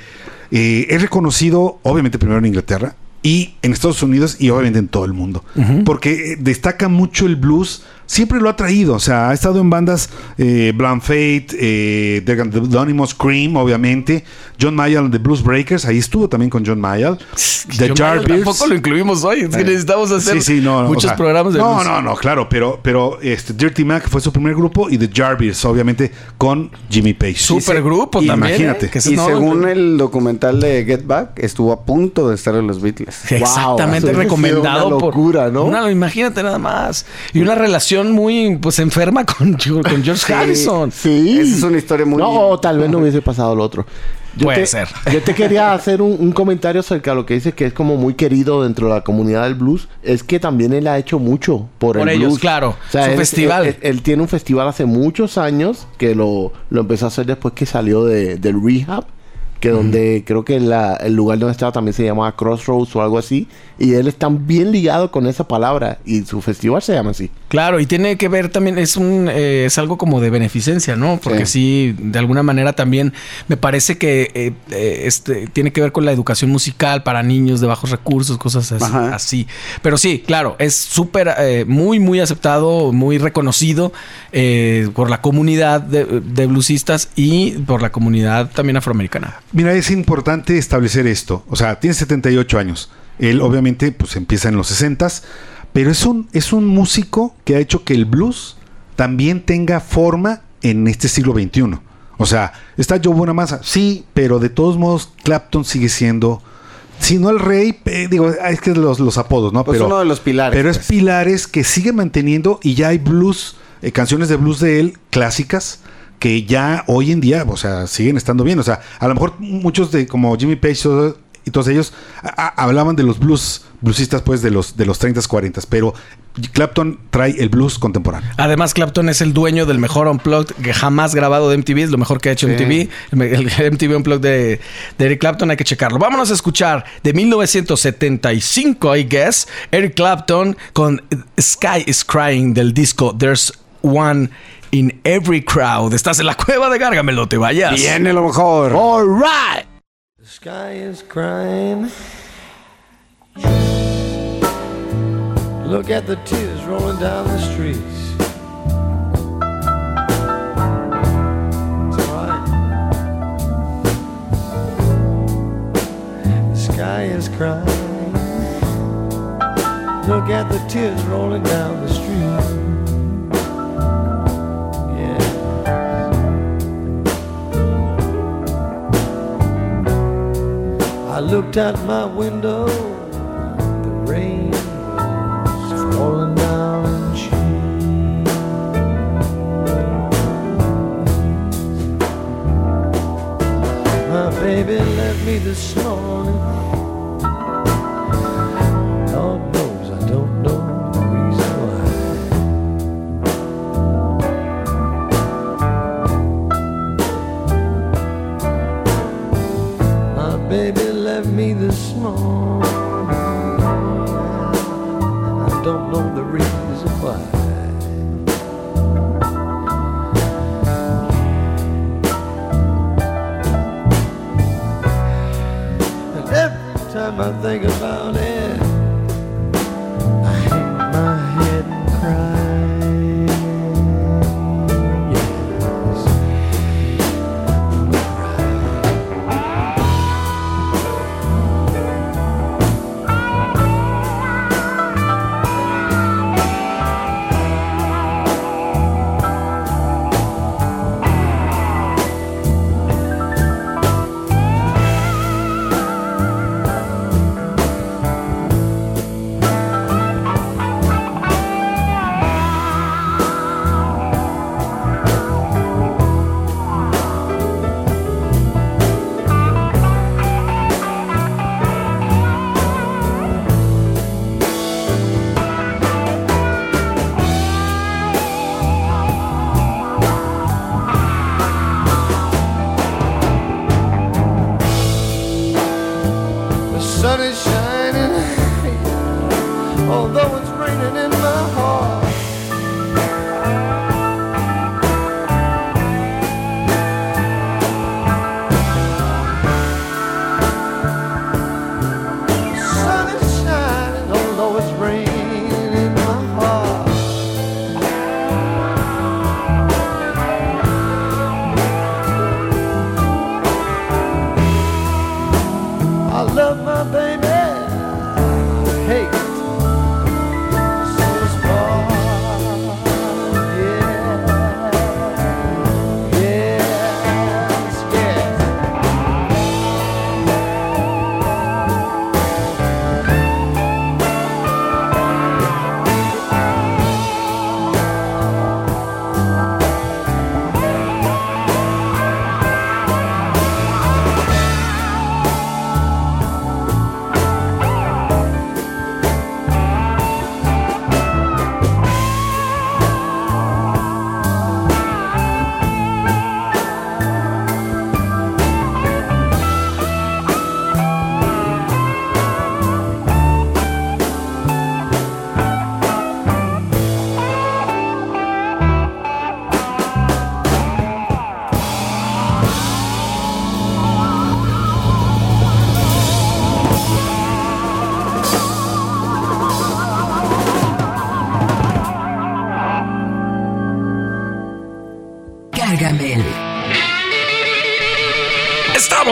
S6: eh, es reconocido, obviamente, primero en Inglaterra y en Estados Unidos y obviamente en todo el mundo. Porque eh, destaca mucho el blues. Siempre lo ha traído, o sea, ha estado en bandas eh, Blind Fate, eh, the Dominos, Cream, obviamente, John Mayall de Blues Breakers, ahí estuvo también con John Mayall, The Yardbirds.
S3: Tampoco lo incluimos hoy. Es que
S6: Eh,
S3: necesitamos hacer
S6: sí, sí, no, no,
S3: muchos
S6: o sea,
S3: programas de
S6: No,
S3: blues.
S6: no, no, claro, pero, pero este, Dirty Mac fue su primer grupo y The Jarvis, obviamente, con Jimmy Page.
S3: Super grupo
S6: Y
S3: también.
S6: Imagínate.
S3: ¿eh? Que
S4: Y
S3: no-
S4: según el documental de Get Back, estuvo a punto de estar en los Beatles.
S3: Exactamente,
S5: Wow,
S3: recomendado
S5: una
S3: por
S5: locura, ¿no?
S3: Una- imagínate nada más. Y una relación muy pues enferma con, con George Harrison.
S5: Sí.
S4: Esa es una historia muy...
S5: No, tal vez no hubiese pasado lo otro.
S3: Puede
S5: te,
S3: ser.
S5: Yo te quería hacer un, un comentario acerca de lo que dices que es como muy querido dentro de la comunidad del blues. Es que también él ha hecho mucho por,
S3: Por
S5: el
S3: ellos,
S5: blues.
S3: claro. Su
S5: él-
S3: festival.
S5: Él, él tiene un festival hace muchos años que lo, lo empezó a hacer después que salió de, del rehab. Que donde creo que la- el lugar donde estaba también se llamaba Crossroads o algo así. Y él está bien ligado con esa palabra. Y su festival se llama así.
S3: Claro, y tiene que ver también, es un eh, es algo como de beneficencia, ¿no? Porque sí, de alguna manera también me parece que eh, eh, este, tiene que ver con la educación musical para niños de bajos recursos, cosas así. Así. Pero sí, claro, es súper, eh, muy, muy aceptado, muy reconocido eh, por la comunidad de, de bluesistas y por la comunidad también afroamericana.
S6: Mira, es importante establecer esto. O sea, tiene 78 años. Él, obviamente, pues empieza en los 60 pero es un, es un músico que ha hecho que el blues también tenga forma en este siglo XXI. O sea, está Joe Bonamassa, sí, pero de todos modos, Clapton sigue siendo. Si no el rey, eh, digo, es que los, los apodos, ¿no?
S4: Pues
S6: pero,
S4: uno de los pilares,
S6: Pero es
S4: pues.
S6: pilares que sigue manteniendo y ya hay blues, eh, canciones de blues de él clásicas que ya hoy en día, o sea, siguen estando bien. O sea, a lo mejor muchos de como Jimmy Page todos ellos hablaban de los blues, bluesistas pues de los de los 30s, 40s, pero Clapton trae el blues contemporáneo.
S3: Además, Clapton es el dueño del mejor Unplugged que jamás grabado de MTV. Es lo mejor que ha hecho MTV. El, el MTV Unplugged de, de Eric Clapton. Hay que checarlo. Vámonos a escuchar de 1975, I guess, Eric Clapton con Sky is Crying del disco There's One in Every Crowd. Estás en la cueva de Gárgame, no te vayas.
S4: Viene lo mejor.
S3: All right.
S7: The sky is crying. Look at the tears rolling down the streets. It's alright. The sky is crying. Look at the tears rolling down the street. I looked out my window, the rain was falling down. My baby left me this morning.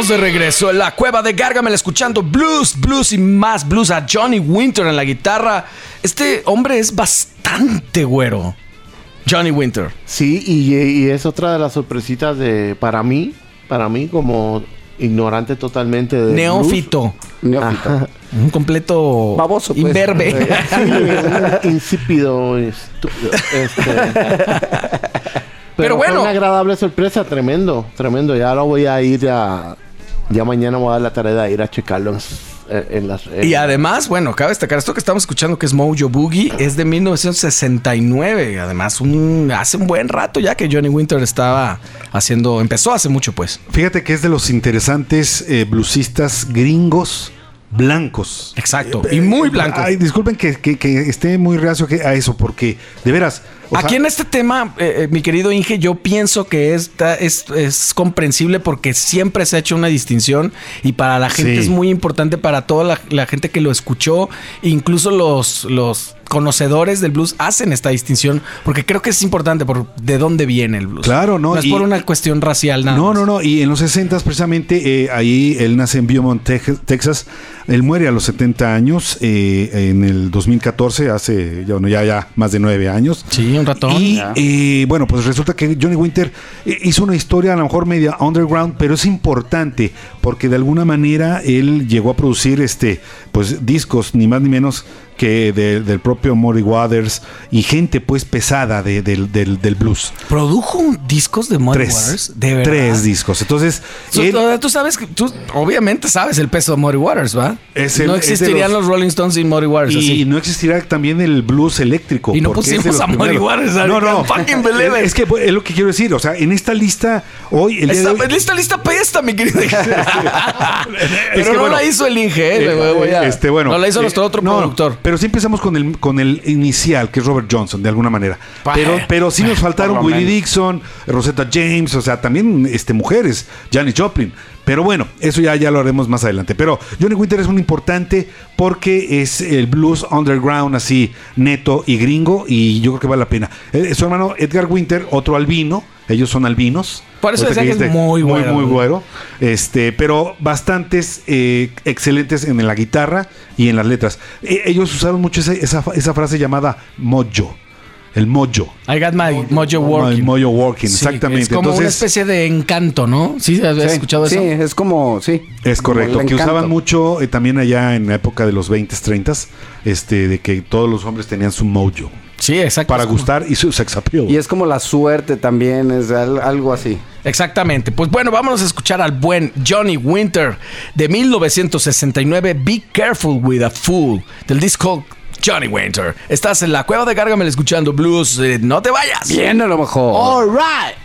S3: Estamos de regreso en la cueva de Gargamel escuchando blues, blues y más blues a Johnny Winter en la guitarra. Este hombre es bastante güero. Johnny Winter.
S5: Sí, y, y es otra de las sorpresitas de para mí, para mí como ignorante totalmente de
S3: Neófito.
S4: Neófito.
S3: Un completo
S4: Baboso, pues.
S3: imberbe.
S5: Sí, insípido, estúpido. Este,
S3: Pero bueno.
S5: una agradable sorpresa, tremendo, tremendo. Ya lo voy a ir a ya mañana voy a dar la tarea de ir a checarlo en, en las en-
S3: Y además, bueno, cabe destacar esto que estamos escuchando que es Mojo Boogie, es de 1969. Además, un, hace un buen rato ya que Johnny Winter estaba haciendo, empezó hace mucho pues.
S6: Fíjate que es de los interesantes eh, bluesistas gringos blancos.
S3: Exacto, y muy blanco.
S6: Ay, disculpen que, que- que esté muy reacio a eso, porque de veras. O
S3: Aquí
S6: sea,
S3: en este tema, eh, eh, mi querido Inge, yo pienso que esta es, es comprensible porque siempre se ha hecho una distinción y para la gente
S6: Sí.
S3: es muy importante, para toda la, la gente que lo escuchó, incluso los, los conocedores del blues hacen esta distinción porque creo que es importante por de dónde viene el blues.
S6: Claro, no,
S3: No es
S6: y-
S3: por una cuestión racial, nada.
S6: No,
S3: más.
S6: no, no. Y en los 60 precisamente, eh, ahí él nace en Beaumont, Tex- Texas. Él muere a los 70 años eh, en el 2014, hace ya, bueno, ya, ya más de nueve años.
S3: Sí, un ratón.
S6: Y eh, bueno, pues resulta que Johnny Winter hizo una historia a lo mejor media underground, pero es importante porque de alguna manera él llegó a producir este, pues discos ni más ni menos que de- del propio Maury Waters y gente pues pesada de- del, del- del blues.
S3: ¿Produjo discos de
S6: Tres,
S3: Waters? ¿De verdad?
S6: tres discos. Entonces,
S3: Tú,
S6: él-
S3: tú- tú sabes que tú obviamente sabes el peso de Muddy Waters, ¿va?
S6: Es el-
S3: no existirían
S6: los-
S3: los... Rolling Stones sin Muddy Waters.
S6: Y
S3: así.
S6: no existirá también el blues eléctrico.
S3: Y no pusimos a
S6: primeros.
S3: Waters, I
S6: No, no. Es que es lo que quiero decir. O sea, en esta lista, hoy, el
S3: Esta,
S6: hoy-
S3: lista, lista pesta, mi querido. Pero
S6: Es que,
S3: no
S6: bueno,
S3: la hizo el Inge, eh,
S6: Eh,
S3: a-
S6: este, bueno,
S3: no la hizo
S6: eh,
S3: nuestro otro
S6: no,
S3: productor.
S6: Pero sí empezamos con el, con el inicial, que es Robert Johnson, de alguna manera. Pero, pero sí nos faltaron Willie. Dixon, Rosetta James, o sea, también este, mujeres, Janis Joplin. Pero bueno, eso ya, ya lo haremos más adelante. Pero Johnny Winter es muy importante porque es el blues underground así neto y gringo y yo creo que vale la pena. Eh, su hermano Edgar Winter, otro albino, ellos son albinos.
S3: Por eso que es muy güero,
S6: Muy, muy güero. Este, pero bastantes eh, excelentes en la guitarra y en las letras. Eh, ellos usaron mucho esa, esa, esa frase llamada mojo. El mojo.
S3: I got my mojo working.
S6: El mojo working,
S3: Sí,
S6: exactamente.
S3: Es como una especie de encanto, ¿no? ¿Sí habías
S4: Sí,
S3: escuchado
S4: sí,
S3: eso?
S4: es como, sí.
S6: Es correcto, que
S4: encanto.
S6: usaban mucho eh, también allá en la época de los 20s, 30s, este, de que todos los hombres tenían su mojo
S3: Sí, exacto.
S6: para gustar y su sex appeal.
S4: Y es como la suerte también, es al- algo así.
S3: Exactamente. Pues bueno, vámonos a escuchar al buen Johnny Winter de 1969, Be Careful with a Fool, del disco Johnny Winter. Estás en la cueva de Gargamel escuchando blues. eh, no te vayas.
S4: Bien a lo mejor.
S3: All right.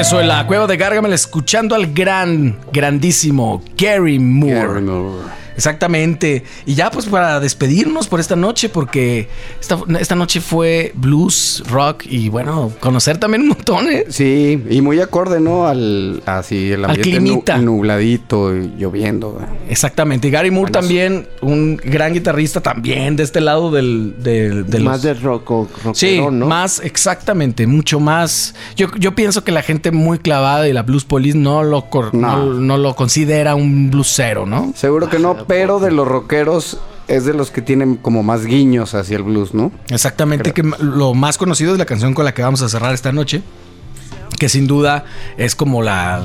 S3: Regreso en la cueva de Gargamel escuchando al gran, grandísimo Gary Moore.
S4: Gary Moore.
S3: Exactamente. Y ya pues para despedirnos por esta noche, porque esta, esta noche fue blues, rock y bueno, conocer también un montón, ¿eh?
S4: Sí, y muy acorde, ¿no? Al así el
S3: Al
S4: ambiente nu- nubladito y lloviendo.
S3: Exactamente. Y Gary Moore también, un gran guitarrista también de este lado del... del- de
S5: Más
S3: los-
S5: de rock o
S3: Sí, más exactamente, mucho más. Yo, yo pienso que la gente muy clavada y la blues police no lo,
S4: No.
S3: no. no lo considera un blusero, ¿no?
S4: Seguro que no, pero de los rockeros es de los que tienen como más guiños hacia el blues, ¿no?
S3: Exactamente, que lo más conocido es la canción con la que vamos a cerrar esta noche. Que sin duda es como la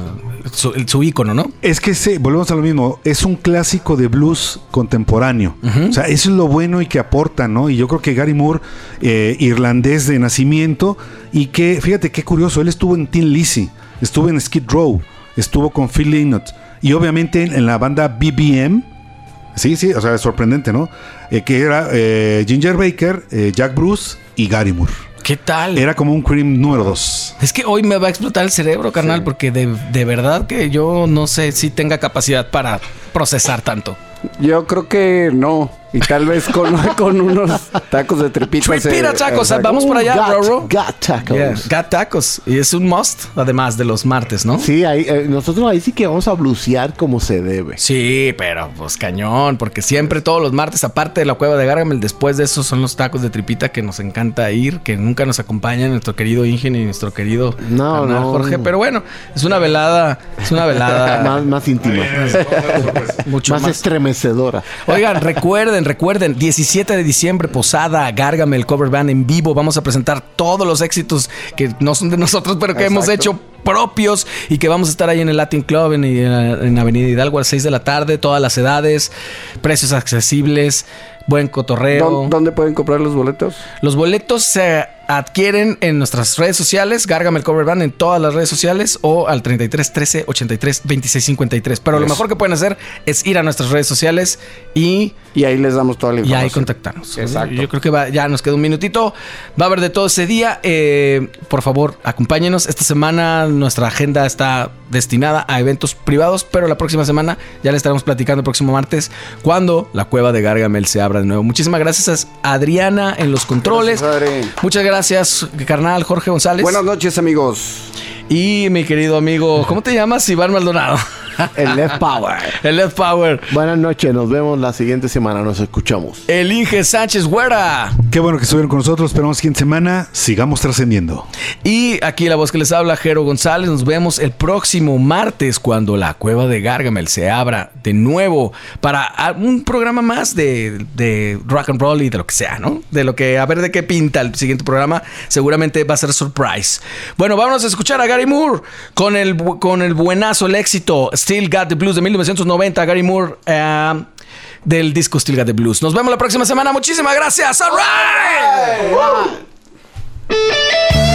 S3: su, el- su ícono, ¿no?
S6: Es que se, volvemos a lo mismo, es un clásico de blues contemporáneo. O sea, eso es lo bueno y que aporta, ¿no? Y yo creo que Gary Moore, eh, irlandés de nacimiento, y que, fíjate qué curioso, él estuvo en Tin Lizzy, estuvo en Skid Row, estuvo con Phil Lynott, y obviamente en, en la banda BBM, sí, sí, o sea, es sorprendente, ¿no? Eh, que era eh, Ginger Baker, eh, Jack Bruce y Gary Moore.
S3: ¿Qué tal?
S6: Era como un cream número dos.
S3: Es que hoy me va a explotar el cerebro, carnal, porque de, de verdad que yo no sé si tenga capacidad para procesar tanto.
S4: Yo creo que no. Y tal vez con, con unos tacos de tripita.
S3: Tripita
S4: se-
S3: tacos,
S4: exacto.
S3: vamos por allá,
S5: Got-
S3: Roro.
S5: got tacos.
S3: Yeah, got tacos. Y es un must, además de los martes, ¿no?
S5: Sí, ahí, eh, nosotros ahí sí que vamos a blusear como se debe.
S3: Sí, pero pues cañón, porque siempre todos los martes, aparte de la cueva de Gargamel, después de eso son los tacos de tripita que nos encanta ir, que nunca nos acompañan nuestro querido Ingen y nuestro querido
S5: No, no.
S3: Jorge. Pero bueno, es una velada, es una velada
S5: más, más íntima.
S3: mucho
S5: más,
S3: más.
S5: estremecedora.
S3: Oigan, recuerden, recuerden, 17 de diciembre, Posada, Gargamel Cover Band en vivo. Vamos a presentar todos los éxitos que no son de nosotros, pero que hemos hecho propios y que vamos a estar ahí en el Latin Club en, en Avenida Hidalgo a las 6 de la tarde, todas las edades, precios accesibles, buen cotorreo.
S4: ¿Dó- ¿Dónde pueden comprar los boletos?
S3: Los boletos se adquieren en nuestras redes sociales, Gargamel Cover Band en todas las redes sociales o al 33 13 83 26 53. Pero lo mejor que pueden hacer es ir a nuestras redes sociales y
S4: Y ahí les damos toda la
S3: y
S4: información.
S3: ahí contactarnos.
S4: Exacto.
S3: Yo creo que va- ya nos queda un minutito. Va a haber de todo ese día. Eh, por favor, acompáñenos. Esta semana nuestra agenda está destinada a eventos privados, pero la próxima semana ya le estaremos platicando el próximo martes cuando la cueva de Gargamel se abra de nuevo. Muchísimas gracias a Adriana en los controles.
S4: Gracias.
S3: Muchas gracias, carnal Jorge González.
S4: Buenas noches, amigos.
S3: Y mi querido amigo, ¿cómo te llamas? Iván Maldonado.
S5: El Left Power.
S3: El Left Power.
S5: Buenas noches, nos vemos la siguiente semana, nos escuchamos.
S3: El Inge Sánchez Güera.
S6: Qué bueno que estuvieron con nosotros. Esperamos que en semana sigamos trascendiendo.
S3: Y aquí la voz que les habla, Jero González. Nos vemos el próximo martes cuando la cueva de Gargamel se abra de nuevo para a- un programa más de, de rock and roll y de lo que sea, ¿no? De lo que, a ver de qué pinta el siguiente programa. Seguramente va a ser surprise. Bueno, vámonos a escuchar a Gary Moore con el, con el buenazo, el éxito Still Got the Blues de 1990. Gary Moore. eh, del disco Still Got the Blues. Nos vemos la próxima semana. Muchísimas gracias. All right.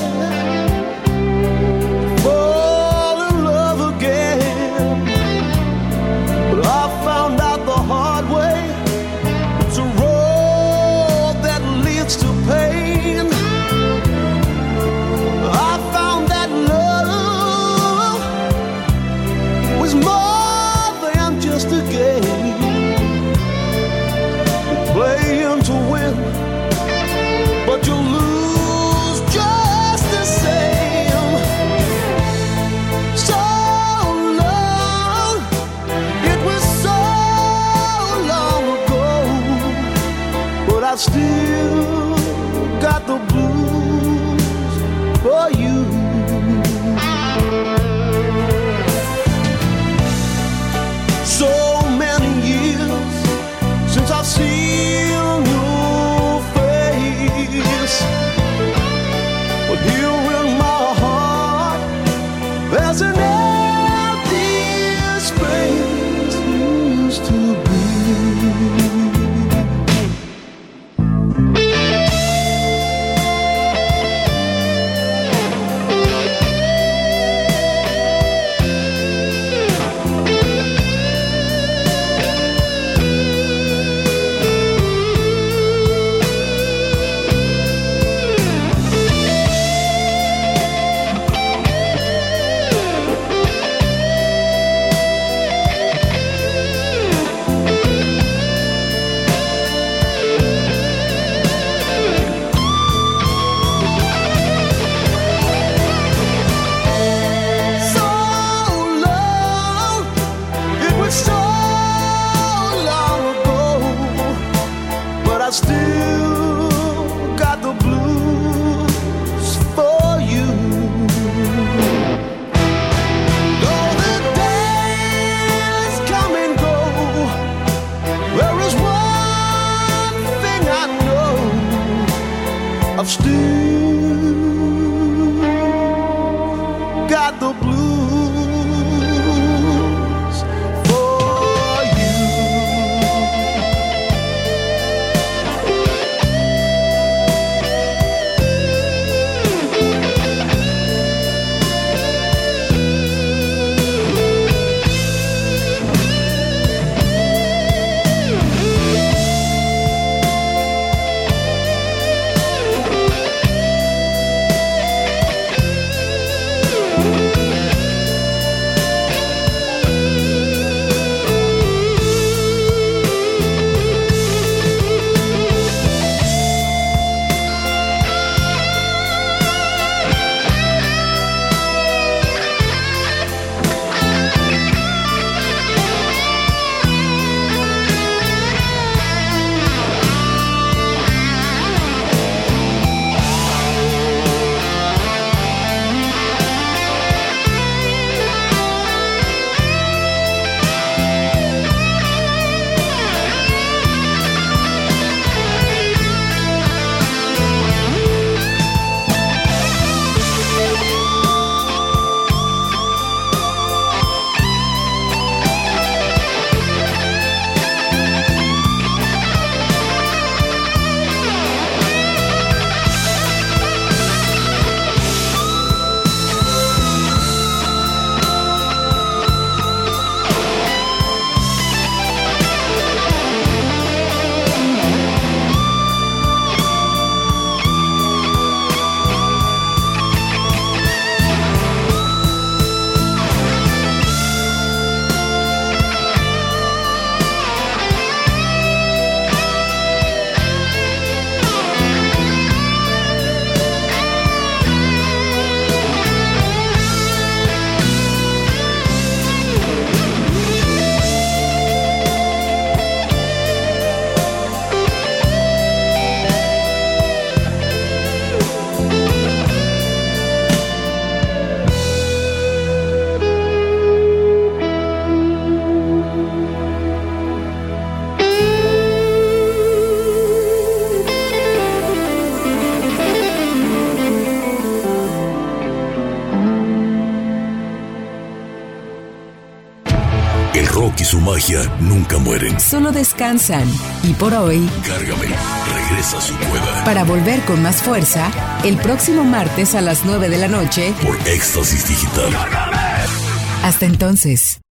S1: Nunca mueren.
S2: Solo descansan. Y por hoy,
S1: Cárgame, regresa a su cueva
S2: para volver con más fuerza, el próximo martes a las 9 de la noche.
S1: por Éxtasis Digital.
S2: Hasta entonces.